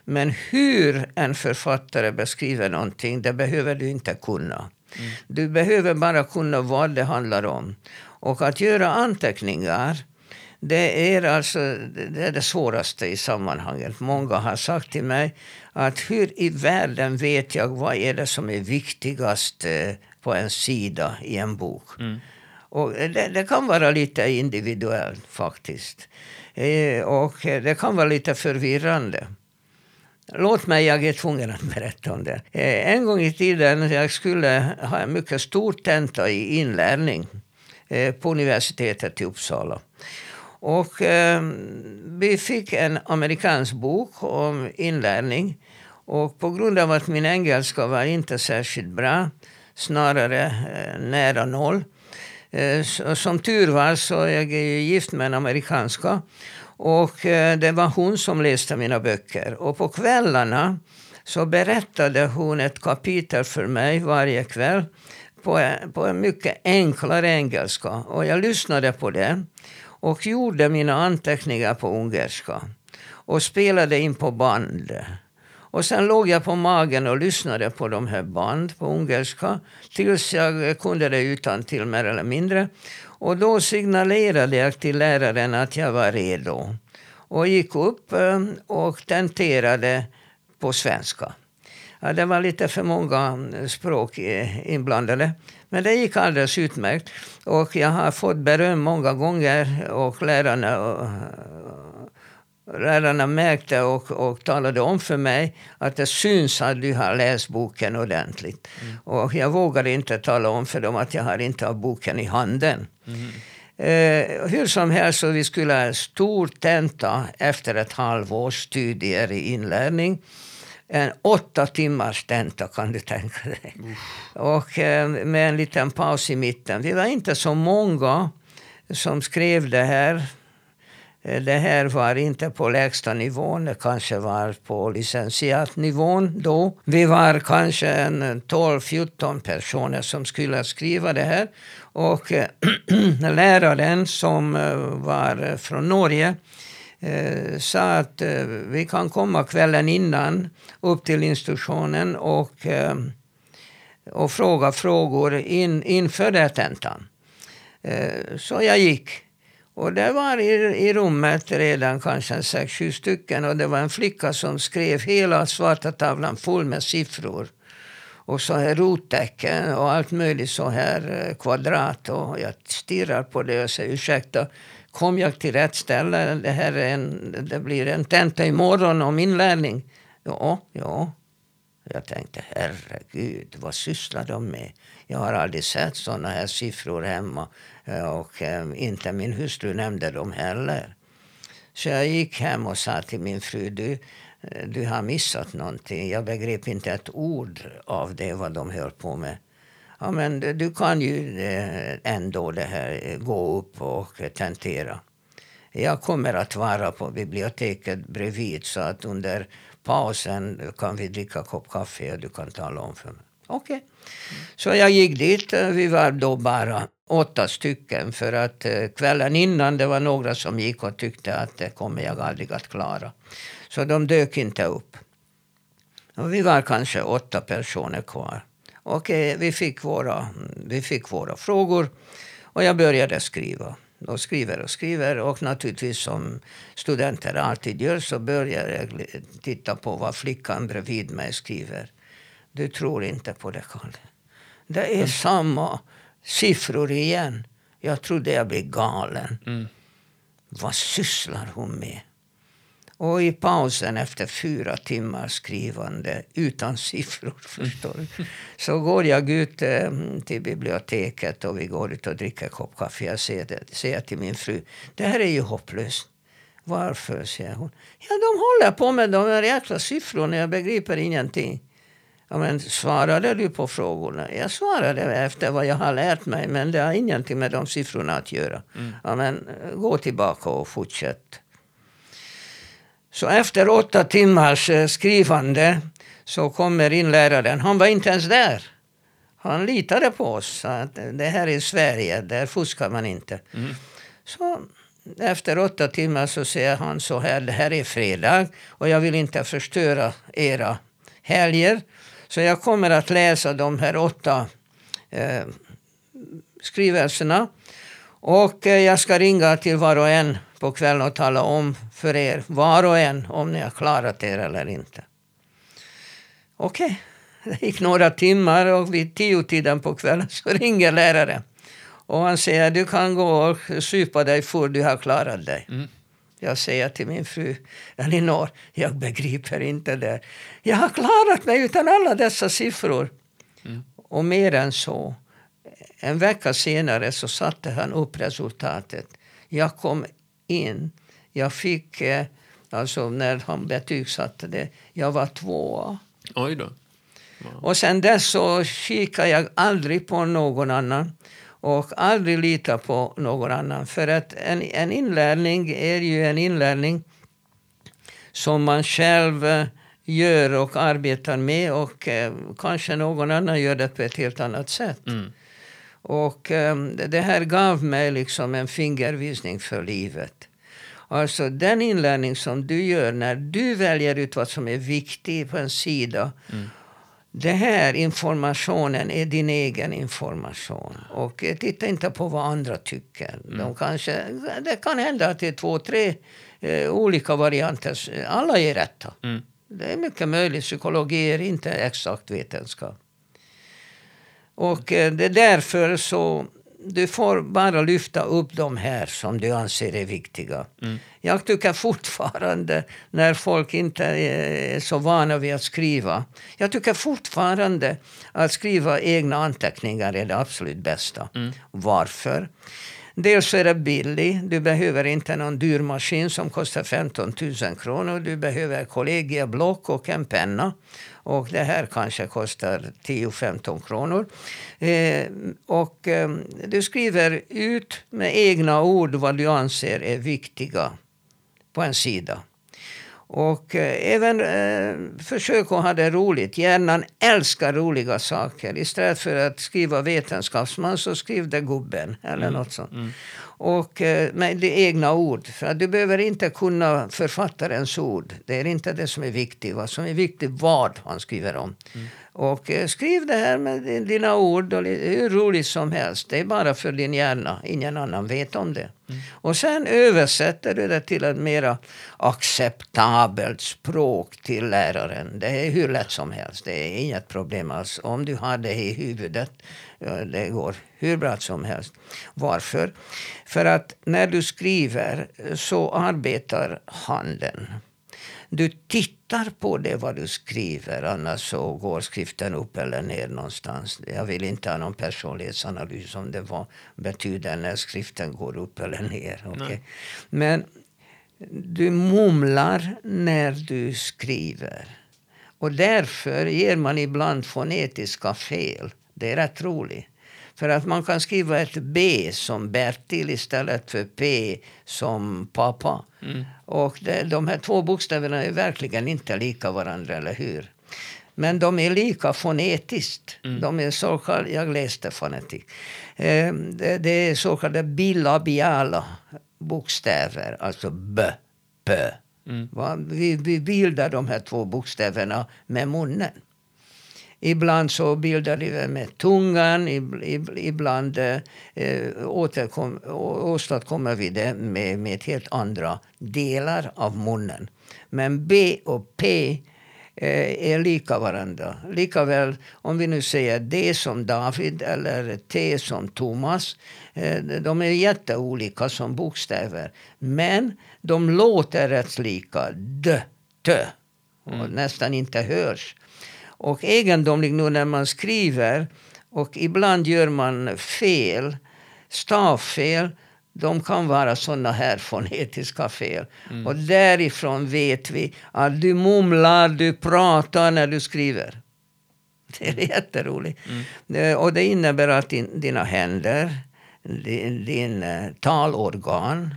Men hur en författare beskriver någonting, det behöver du inte kunna. Mm. Du behöver bara kunna vad det handlar om. Och att göra anteckningar det är alltså det, är det svåraste i sammanhanget. Många har sagt till mig att hur i världen vet jag vad är det som är viktigast eh, på en sida i en bok? Mm. Och det, det, kan vara lite individuellt faktiskt. Eh, och det kan vara lite förvirrande. Låt mig, jag är tvungen att berätta om det. Eh, en gång i tiden jag skulle ha en mycket stor tenta i inlärning på universitetet i Uppsala. Och eh, vi fick en amerikansk bok om inlärning. Och på grund av att min engelska var inte särskilt bra, snarare eh, nära noll. Eh, som tur var så jag är jag gift med en amerikanska. Och eh, det var hon som läste mina böcker. Och på kvällarna så berättade hon ett kapitel för mig varje kväll på, på en mycket enklare engelska. Och jag lyssnade på det och gjorde mina anteckningar på ungerska och spelade in på band. Och sen låg jag på magen och lyssnade på de här band på ungerska tills jag kunde det utan till mer eller mindre. Och då signalerade jag till läraren att jag var redo och gick upp eh, och tenterade på svenska. Ja, det var lite för många språk eh, inblandade. Men det gick alldeles utmärkt. Och jag har fått beröm många gånger och lärarna, och, lärarna märkte och, och talade om för mig att det syns att du har läst boken ordentligt. Mm. Och jag vågade inte tala om för dem att jag har inte har boken i handen. Mm. Eh, hur som helst, så vi skulle ha stor tenta efter ett halvårs studier i inlärning en åtta timmars tenta kan du tänka dig. Uff. Och eh, med en liten paus i mitten. Vi var inte så många som skrev det här. Eh, det här var inte på lägsta nivån, det kanske var på licentiatnivån då. Vi var kanske en 12-14 personer som skulle skriva det här. Och äh, läraren som var från Norge eh, sa att eh, vi kan komma kvällen innan upp till institutionen och, eh, och fråga frågor in, inför den tentan. Eh, så jag gick. Och det var i, i rummet redan kanske sex, sju stycken och det var en flicka som skrev hela svarta tavlan full med siffror och så här rottecken och allt möjligt så här eh, kvadrat. Och jag stirrar på det och säger ursäkta, kom jag till rätt ställe? Det, här är en, det blir en tenta imorgon om inlärning. Ja, ja. Jag tänkte, herregud, vad sysslar de med? Jag har aldrig sett såna här siffror hemma. Och eh, inte min hustru nämnde dem heller. Så jag gick hem och sa till min fru, du, eh, du har missat någonting. Jag begrep inte ett ord av det vad de höll på med. Ja, men du kan ju eh, ändå det här, eh, gå upp och tentera. Jag kommer att vara på biblioteket bredvid så att under pausen kan vi dricka kopp kaffe och du kan tala om för mig. Okej. Okay. Så jag gick dit. Vi var då bara åtta stycken för att eh, kvällen innan det var några som gick och tyckte att det kommer jag aldrig att klara. Så de dök inte upp. Och vi var kanske åtta personer kvar. Och eh, vi, fick våra, vi fick våra frågor och jag började skriva. Och skriver och skriver och naturligtvis som studenter alltid gör så börjar jag titta på vad flickan bredvid mig skriver. Du tror inte på det, Kalle. Det är mm. samma siffror igen. Jag trodde jag blev galen. Mm. Vad sysslar hon med? Och i pausen efter fyra timmar skrivande utan siffror, förstår du, så går jag ut eh, till biblioteket och vi går ut och dricker kopp kaffe. Jag säger, säger till min fru, det här är ju hopplöst. Varför, säger hon. Ja, de håller på med de här jäkla siffrorna, jag begriper ingenting. Ja, men svarade du på frågorna? Jag svarade efter vad jag har lärt mig, men det har ingenting med de siffrorna att göra. Mm. Ja, men eh, gå tillbaka och fortsätt. Så efter åtta timmars eh, skrivande så kommer inläraren. Han var inte ens där. Han litade på oss. Att det här är Sverige, där fuskar man inte. Mm. Så efter åtta timmar så säger han så här. Det här är fredag och jag vill inte förstöra era helger. Så jag kommer att läsa de här åtta eh, skrivelserna. Och eh, jag ska ringa till var och en på kvällen och tala om för er, var och en, om ni har klarat er eller inte. Okej, okay. det gick några timmar och vid tio tiden på kvällen så ringer läraren. Och han säger du kan gå och supa dig full, du har klarat dig. Mm. Jag säger till min fru Elinor, jag begriper inte det. Jag har klarat mig utan alla dessa siffror. Mm. Och mer än så. En vecka senare så satte han upp resultatet. Jag kom in. Jag fick, eh, alltså när han betygsatte det, jag var tvåa. Oj då. Wow. Och sen dess så kikar jag aldrig på någon annan och aldrig lita på någon annan. För att en, en inlärning är ju en inlärning som man själv eh, gör och arbetar med och eh, kanske någon annan gör det på ett helt annat sätt. Mm. Och eh, det här gav mig liksom en fingervisning för livet. Alltså den inlärning som du gör när du väljer ut vad som är viktigt på en sida mm den här informationen är din egen information. Och eh, titta inte på vad andra tycker. Mm. De kanske, det kan hända att det är två, tre eh, olika varianter. Alla är rätta. Mm. Det är mycket möjligt. Psykologi är inte exakt vetenskap. Och eh, det är därför så du får bara lyfta upp de här som du anser är viktiga. Mm. Jag tycker fortfarande, när folk inte är så vana vid att skriva, jag tycker fortfarande att skriva egna anteckningar är det absolut bästa. Mm. Varför? Dels är det billigt. Du behöver inte någon dyr maskin som kostar 15 000 kronor. Du behöver kollegieblock och en penna. Och det här kanske kostar 10-15 kronor. Eh, och eh, du skriver ut med egna ord vad du anser är viktiga på en sida. Och eh, även eh, försök att ha det roligt. Hjärnan älskar roliga saker. Istället för att skriva vetenskapsman så skriv det gubben eller mm. något sånt. Mm. Och eh, med egna ord. För du behöver inte kunna författarens ord. Det är inte det som är viktigt. Vad som är viktigt vad han skriver om. Mm. Och eh, skriv det här med dina ord, och hur roligt som helst. Det är bara för din hjärna, ingen annan vet om det. Mm. Och sen översätter du det till ett mer acceptabelt språk till läraren. Det är hur lätt som helst, det är inget problem alls. Om du har det i huvudet, det går hur bra som helst. Varför? För att när du skriver så arbetar handen. Du tittar på det vad du skriver, annars så går skriften upp eller ner någonstans. Jag vill inte ha någon personlighetsanalys om det vad betyder när skriften går upp eller ner. Okay? Men du mumlar när du skriver. Och därför ger man ibland fonetiska fel Det är rätt roligt. För att man kan skriva ett B som Bertil istället för P som pappa. Mm. Och det, de här två bokstäverna är verkligen inte lika varandra, eller hur? Men de är lika fonetiskt. Mm. De är så kallade, jag läste fonetik. Eh, det, det är så kallade bilabiala bokstäver, alltså B, P. Mm. Vi, vi bildar de här två bokstäverna med munnen. Ibland så bildar vi med tungan, ibland eh, återkom, åstadkommer vi det med, med helt andra delar av munnen. Men B och P eh, är lika varandra. Likaväl om vi nu säger D som David eller T som Thomas. Eh, de är jätteolika som bokstäver. Men de låter rätt lika. D, T. Och mm. nästan inte hörs. Och egendomligt nu när man skriver och ibland gör man fel, stavfel, de kan vara såna här fonetiska fel. Mm. Och därifrån vet vi att du mumlar, du pratar när du skriver. Det är jätteroligt. Mm. Eh, och det innebär att din, dina händer, din, din uh, talorgan,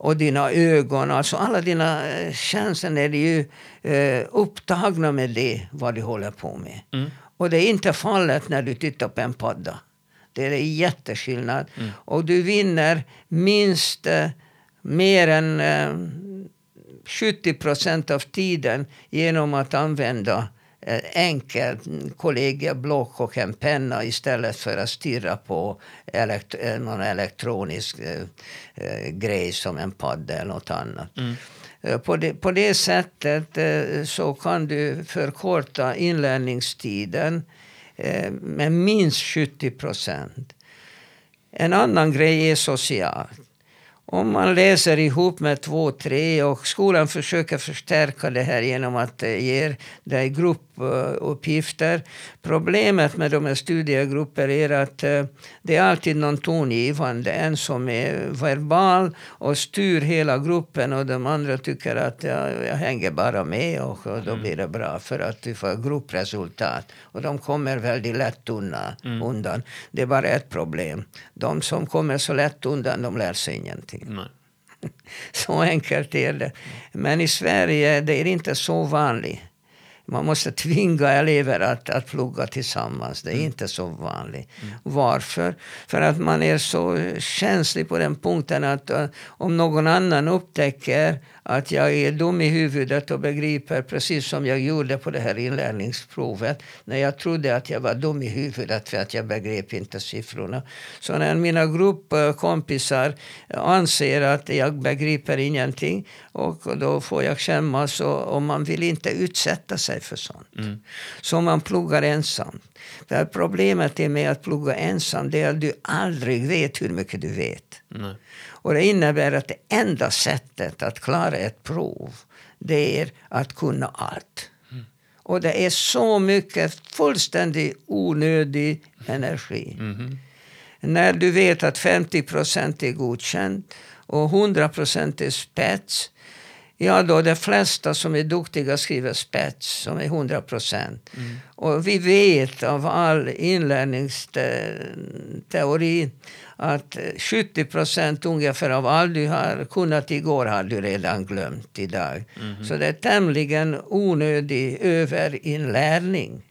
och dina ögon, alltså alla dina eh, känslor är ju eh, upptagna med det, vad du håller på med. Mm. Och det är inte fallet när du tittar på en padda. Det är en jätteskillnad. Mm. Och du vinner minst eh, mer än eh, 70 procent av tiden genom att använda Eh, enkelt kollegieblock och en penna istället för att stirra på elekt eh, någon elektronisk eh, eh, grej som en padda eller något annat. Mm. På det, på det sättet så kan du förkorta inlärningstiden med minst 70 procent. En annan grej är socialt om man läser ihop med två, tre och skolan försöker förstärka det här genom att ge dig gruppuppgifter. Problemet med de här studiegrupper är att eh, det är alltid någon tongivande. En som är verbal och styr hela gruppen och de andra tycker att ja, jag hänger bara med och, och då mm. blir det bra för att du får gruppresultat. Och de kommer väldigt lätt undan. Mm. Det är bara ett problem. De som kommer så lätt undan, de lär sig ingenting. Nej. Så enkelt är det. Men i Sverige det är inte så vanligt. Man måste tvinga elever att, att plugga tillsammans. Det är mm. inte så vanligt. Mm. Varför? För att man är så känslig på den punkten att uh, om någon annan upptäcker att jag är dum i huvudet och begriper precis som jag gjorde på det här inlärningsprovet. När jag trodde att jag var dum i huvudet för att jag begrep inte siffrorna. Så när mina gruppkompisar anser att jag begriper ingenting och då får jag skämmas och, och man vill inte utsätta sig för sånt. Mm. Så man pluggar ensam. För problemet med att plugga ensam det är att du aldrig vet hur mycket du vet. Nej. Och det innebär att det enda sättet att klara ett prov det är att kunna allt. Mm. Och det är så mycket fullständigt onödig energi. Mm. När du vet att 50 procent är godkänt och 100 procent är spets Ja, då de flesta som är duktiga skriver spets, som är 100 procent. Mm. Och vi vet av all inlärningsteori att 70 procent ungefär av allt du har kunnat igår har du redan glömt idag. Mm. Så det är tämligen onödig överinlärning.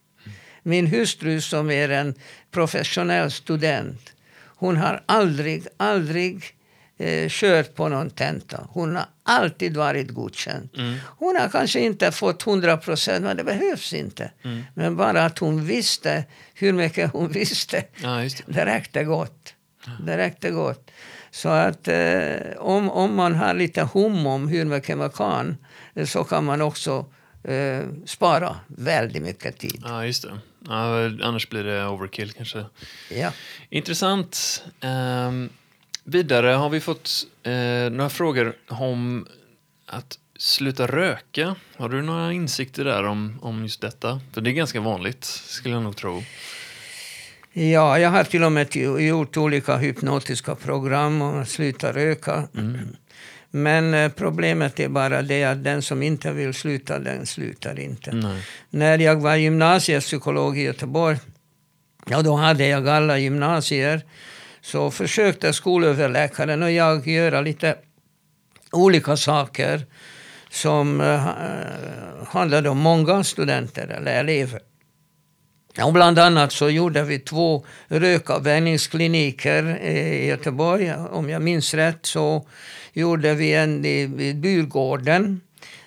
Min hustru som är en professionell student, hon har aldrig, aldrig eh, kört på någon tenta. Hon har alltid varit godkänd. Mm. Hon har kanske inte fått 100 procent, men det behövs inte. Mm. Men bara att hon visste hur mycket hon visste, ja, det. det räckte gott. Det räckte gott. Så att eh, om, om man har lite hum om hur mycket man kan så kan man också eh, spara väldigt mycket tid. Ja, just det. Ja, annars blir det overkill kanske. Ja. Intressant. Um, vidare har vi fått eh, några frågor om att sluta röka. Har du några insikter där om, om just detta? För det är ganska vanligt, skulle jag nog tro. Ja, jag har till och med gjort olika hypnotiska program om att sluta röka. Mm. Men eh, problemet är bara det att den som inte vill sluta, den slutar inte. Nej. När jag var gymnasiepsykolog i Göteborg Ja, då hade jag alla gymnasier. Så försökte skolöverläkaren och jag göra lite olika saker som uh, handlade om många studenter eller elever. Och bland annat så gjorde vi två rökavvänjningskliniker eh, i Göteborg. Om jag minns rätt så gjorde vi en vid Byrgården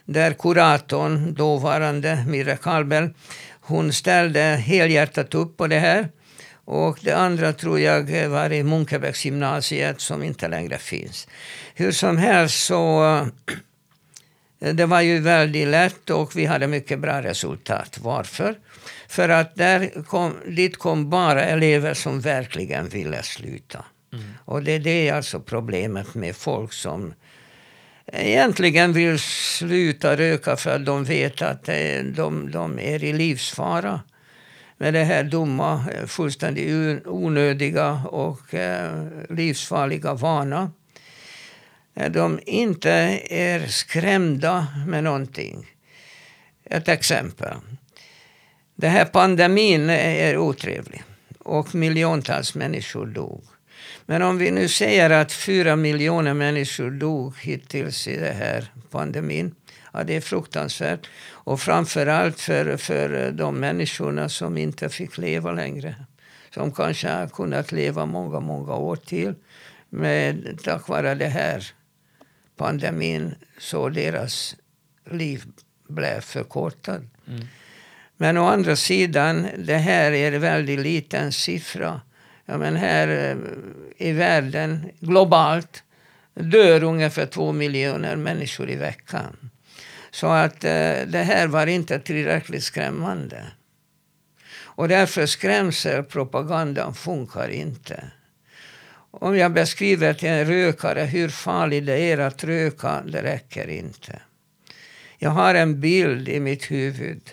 där kuratorn, dåvarande Mirre Karlbell, hon ställde helhjärtat upp på det här. Och det andra tror jag var i Munkebäcksgymnasiet som inte längre finns. Hur som helst så det var ju väldigt lätt och vi hade mycket bra resultat. Varför? För att där kom, dit kom bara elever som verkligen ville sluta. Mm. Och det, det är alltså problemet med folk som egentligen vill sluta röka för att de vet att de, de är i livsfara med det här dumma, fullständigt onödiga och eh, livsfarliga vana. Eh, de inte är skrämda med någonting. Ett exempel. Den här pandemin är otrevlig och miljontals människor dog. Men om vi nu säger att fyra miljoner människor dog hittills i den här pandemin. Ja, det är fruktansvärt. Och framförallt för, för de människorna som inte fick leva längre. Som kanske har kunnat leva många, många år till. med, tack vare det här pandemin så deras liv blev förkortad. Mm. Men å andra sidan, det här är en väldigt liten siffra. Ja, men här eh, i världen, globalt, dör ungefär två miljoner människor i veckan. Så att eh, det här var inte tillräckligt skrämmande. Och därför skrämselpropagandan funkar inte. Om jag beskriver till en rökare hur farligt det är att röka, det räcker inte. Jag har en bild i mitt huvud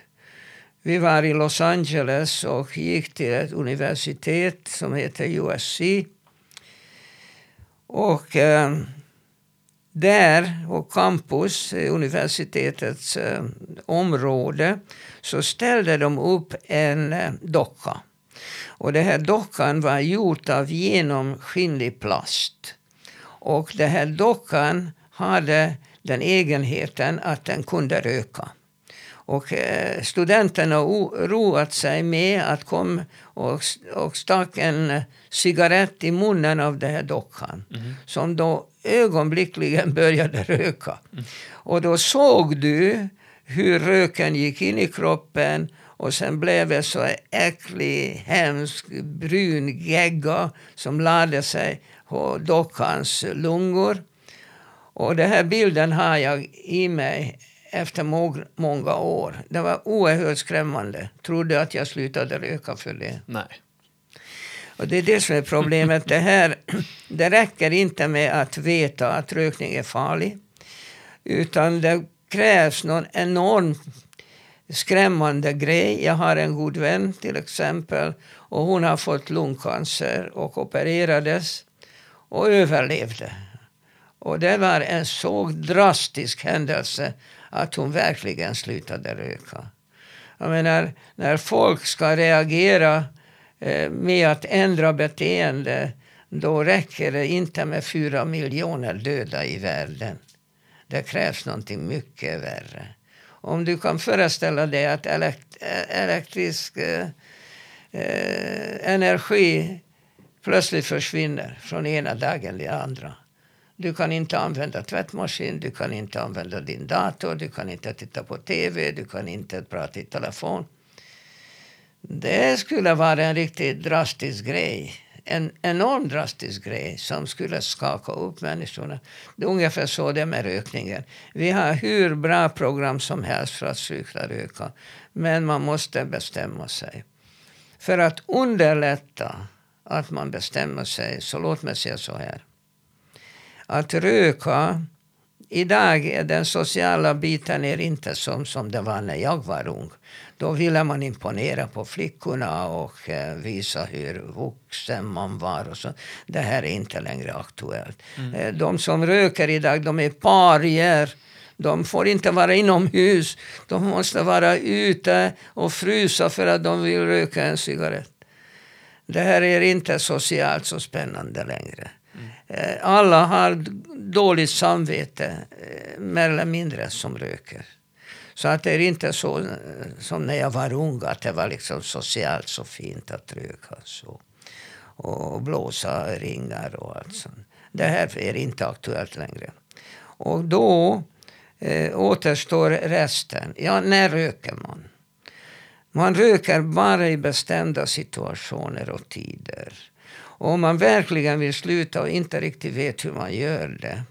vi var i Los Angeles och gick till ett universitet som heter USC. Och eh, där, på campus, universitetets eh, område, så ställde de upp en eh, docka. Och den här dockan var gjord av genomskinlig plast. Och den här dockan hade den egenheten att den kunde röka. Och eh, studenterna roat sig med att komma och, och stack en cigarett i munnen av den här dockan. Mm. Som då ögonblickligen började röka. Mm. Och då såg du hur röken gick in i kroppen och sen blev det så äcklig, hemsk, brun gegga som lade sig på dockans lungor. Och den här bilden har jag i mig efter många år. Det var oerhört skrämmande. Trodde att jag slutade röka för det. Nej. Och det är det som är problemet. det, här, det räcker inte med att veta att rökning är farlig. Utan det krävs någon enorm skrämmande grej. Jag har en god vän till exempel. Och hon har fått lungcancer och opererades. Och överlevde. Och det var en så drastisk händelse att hon verkligen slutade röka. Jag menar, när folk ska reagera eh, med att ändra beteende då räcker det inte med fyra miljoner döda i världen. Det krävs någonting mycket värre. Om du kan föreställa dig att elekt elektrisk eh, eh, energi plötsligt försvinner från ena dagen till andra. Du kan inte använda tvättmaskin, du kan inte använda din dator, du kan inte titta på TV, du kan inte prata i telefon. Det skulle vara en riktigt drastisk grej. En enorm drastisk grej som skulle skaka upp människorna. Det är ungefär så det är med rökningen. Vi har hur bra program som helst för att sluta röka. Men man måste bestämma sig. För att underlätta att man bestämmer sig, så låt mig säga så här att röka Idag är den sociala biten är inte som, som det var när jag var ung. Då ville man imponera på flickorna och eh, visa hur vuxen man var. Och så. Det här är inte längre aktuellt. Mm. Eh, de som röker idag, de är parier. De får inte vara inomhus. De måste vara ute och frysa för att de vill röka en cigarett. Det här är inte socialt så spännande längre. Eh, alla har dåligt samvete, eh, mer eller mindre, som röker. Så att det är inte så eh, som när jag var ung, att det var liksom socialt så fint att röka. Så. Och blåsa ringar och allt sånt. Det här är inte aktuellt längre. Och då eh, återstår resten. Ja, när röker man? Man röker bara i bestämda situationer och tider. Och om man verkligen vill sluta och inte riktigt vet hur man gör det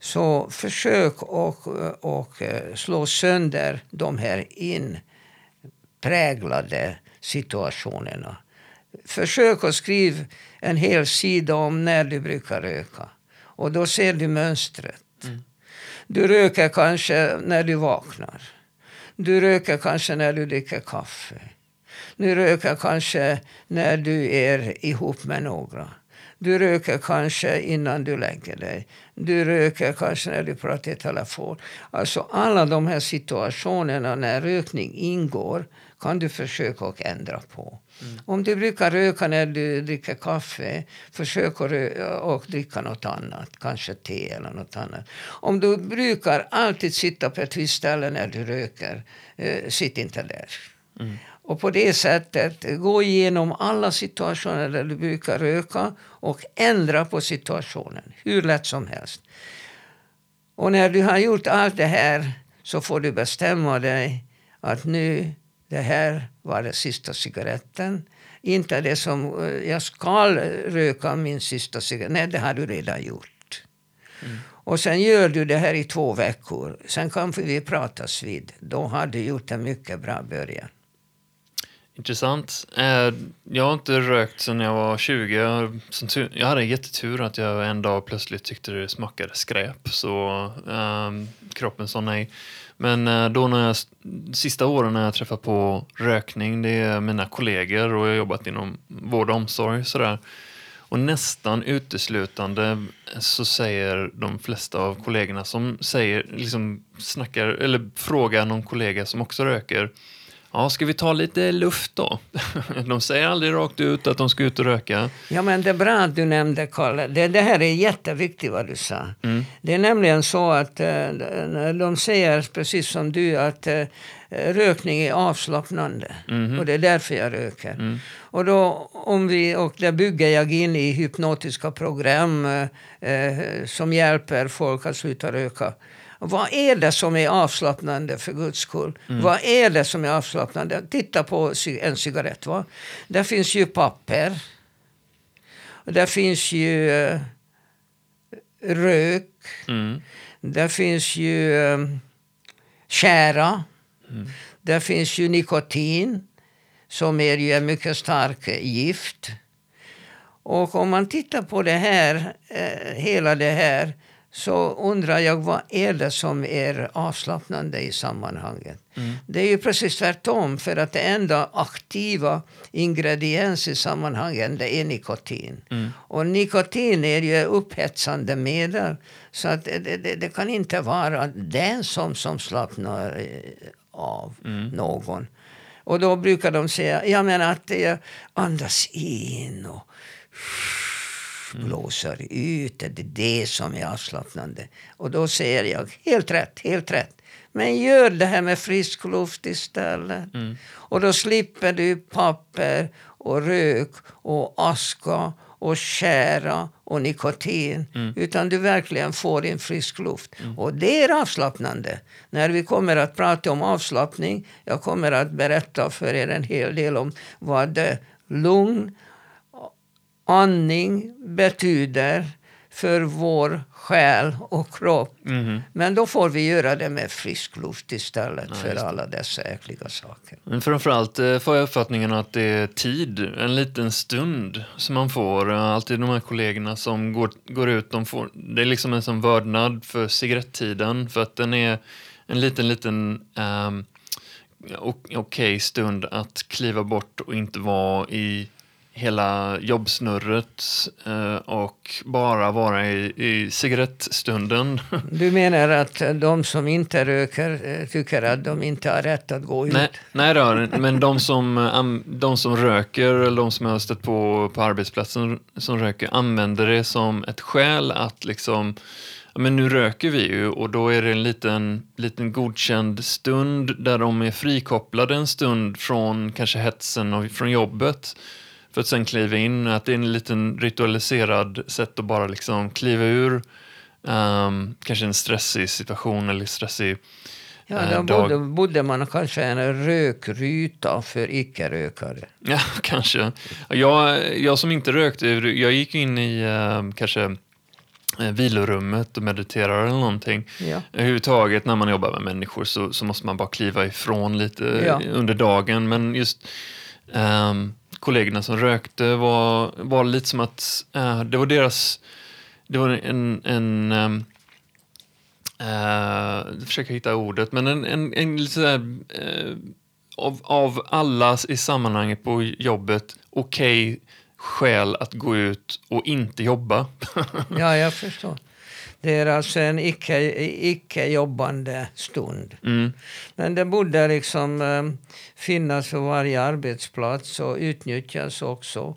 så försök och, och eh, slå sönder de här inpräglade situationerna. Försök att skriva en hel sida om när du brukar röka. Och då ser du mönstret. Mm. Du röker kanske när du vaknar. Du röker kanske när du dricker kaffe. Du röker kanske när du är ihop med några. Du röker kanske innan du lägger dig. Du röker kanske när du pratar i telefon. Alltså alla de här situationerna när rökning ingår kan du försöka att ändra på. Mm. Om du brukar röka när du dricker kaffe, försök att och dricka något annat. Kanske te eller något annat. Om du brukar alltid sitta på ett visst ställe när du röker, eh, sitt inte där. Mm. Och på det sättet gå igenom alla situationer där du brukar röka och ändra på situationen hur lätt som helst. Och när du har gjort allt det här så får du bestämma dig att nu, det här var den sista cigaretten. Inte det som, eh, jag ska röka min sista cigarett. Nej, det har du redan gjort. Mm. Och sen gör du det här i två veckor. Sen kanske vi pratas vid. Då har du gjort en mycket bra början. Intressant. Eh, jag har inte rökt sedan jag var 20. Jag hade jättetur att jag en dag plötsligt tyckte det smakade skräp. Så um, kroppen sa nej. Men eh, då när jag, sista åren när jag träffar på rökning, det är mina kollegor och jag har jobbat inom vård och omsorg. Sådär. Och nästan uteslutande så säger de flesta av kollegorna som säger, liksom snackar, eller frågar någon kollega som också röker Ja, ska vi ta lite luft då? De säger aldrig rakt ut att de ska ut och röka. Ja, men det är bra att du nämnde Karl. Det, det här är jätteviktigt vad du sa. Mm. Det är nämligen så att äh, de säger, precis som du, att äh, rökning är avslappnande. Mm. Och det är därför jag röker. Mm. Och, då, om vi, och det bygger jag in i hypnotiska program äh, som hjälper folk att sluta röka. Vad är det som är avslappnande för guds skull? Mm. Vad är det som är avslappnande? Titta på en cigarett. Va? Där finns ju papper. Och där finns ju uh, rök. Mm. Där finns ju uh, kära. Mm. Där finns ju nikotin. Som är ju en mycket stark gift. Och om man tittar på det här, eh, hela det här så undrar jag vad är det som är avslappnande i sammanhanget. Mm. Det är ju precis tvärtom, för att det enda aktiva ingrediens i sammanhanget det är nikotin. Mm. Och nikotin är ju upphetsande medel, så att det, det, det kan inte vara den som, som slappnar eh, av mm. någon. Och då brukar de säga, jag menar att det andas in och. Blåser ut. Det är det som är avslappnande. Och då säger jag, helt rätt, helt rätt. Men gör det här med frisk luft istället. Mm. Och då slipper du papper och rök och aska och kära och nikotin. Mm. Utan du verkligen får in frisk luft. Mm. Och det är avslappnande. När vi kommer att prata om avslappning, jag kommer att berätta för er en hel del om vad lugn andning betyder för vår själ och kropp. Mm. Men då får vi göra det med frisk luft istället ja, för alla dessa äckliga saker. Men framförallt eh, får jag uppfattningen att det är tid, en liten stund som man får. Alltid de här kollegorna som går, går ut, de får, det är liksom en sån vördnad för cigarettiden för att den är en liten, liten um, okej okay stund att kliva bort och inte vara i hela jobbsnurret eh, och bara vara i, i cigarettstunden. Du menar att de som inte röker eh, tycker att de inte har rätt att gå ut? Nej, nej då, men de som, de som röker eller de som jag har stött på på arbetsplatsen som röker använder det som ett skäl att liksom men nu röker vi ju och då är det en liten, liten godkänd stund där de är frikopplade en stund från kanske hetsen och från jobbet för att sen kliva in. Att det är en liten ritualiserad sätt att bara liksom kliva ur ehm, kanske en stressig situation eller stressig Ja, eh, då bodde, bodde man kanske en rökruta för icke-rökare. Ja, kanske. Jag, jag som inte rökte, jag gick in i eh, kanske eh, vilorummet och mediterade eller någonting. Ja. Överhuvudtaget när man jobbar med människor så, så måste man bara kliva ifrån lite Ja. under dagen. Men just ehm, kollegorna som rökte var, var lite som att eh, det var deras... Det var en... en um, eh, jag försöker hitta ordet, men en, en, en lite sådär, eh, av, av alla i sammanhanget på jobbet okej skäl att gå ut och inte jobba. ja, jag förstår. Det är alltså en icke, icke-jobbande stund. Mm. Men det borde liksom eh, finnas för varje arbetsplats och utnyttjas också.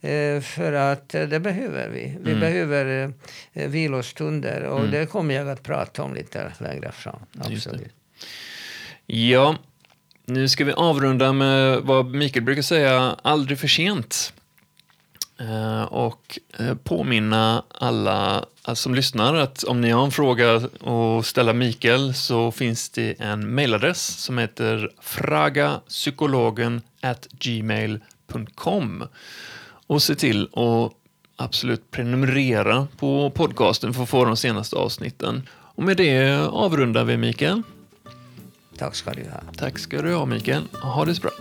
Eh, för att eh, det behöver vi. Vi Mm. behöver eh, vilostunder och Mm. det kommer jag att prata om lite längre fram. Absolut. Ja, nu ska vi avrunda med vad Mikael brukar säga, aldrig för sent. Eh, och eh, påminna alla eh, som lyssnar att om ni har en fråga att ställa Mikael så finns det en mailadress som heter fragapsykologen gmail.com. Och se till att absolut prenumerera på podcasten för att få de senaste avsnitten. Och med det avrundar vi Mikael. Tack ska du ha. Tack ska du ha Mikael. Ha det så bra.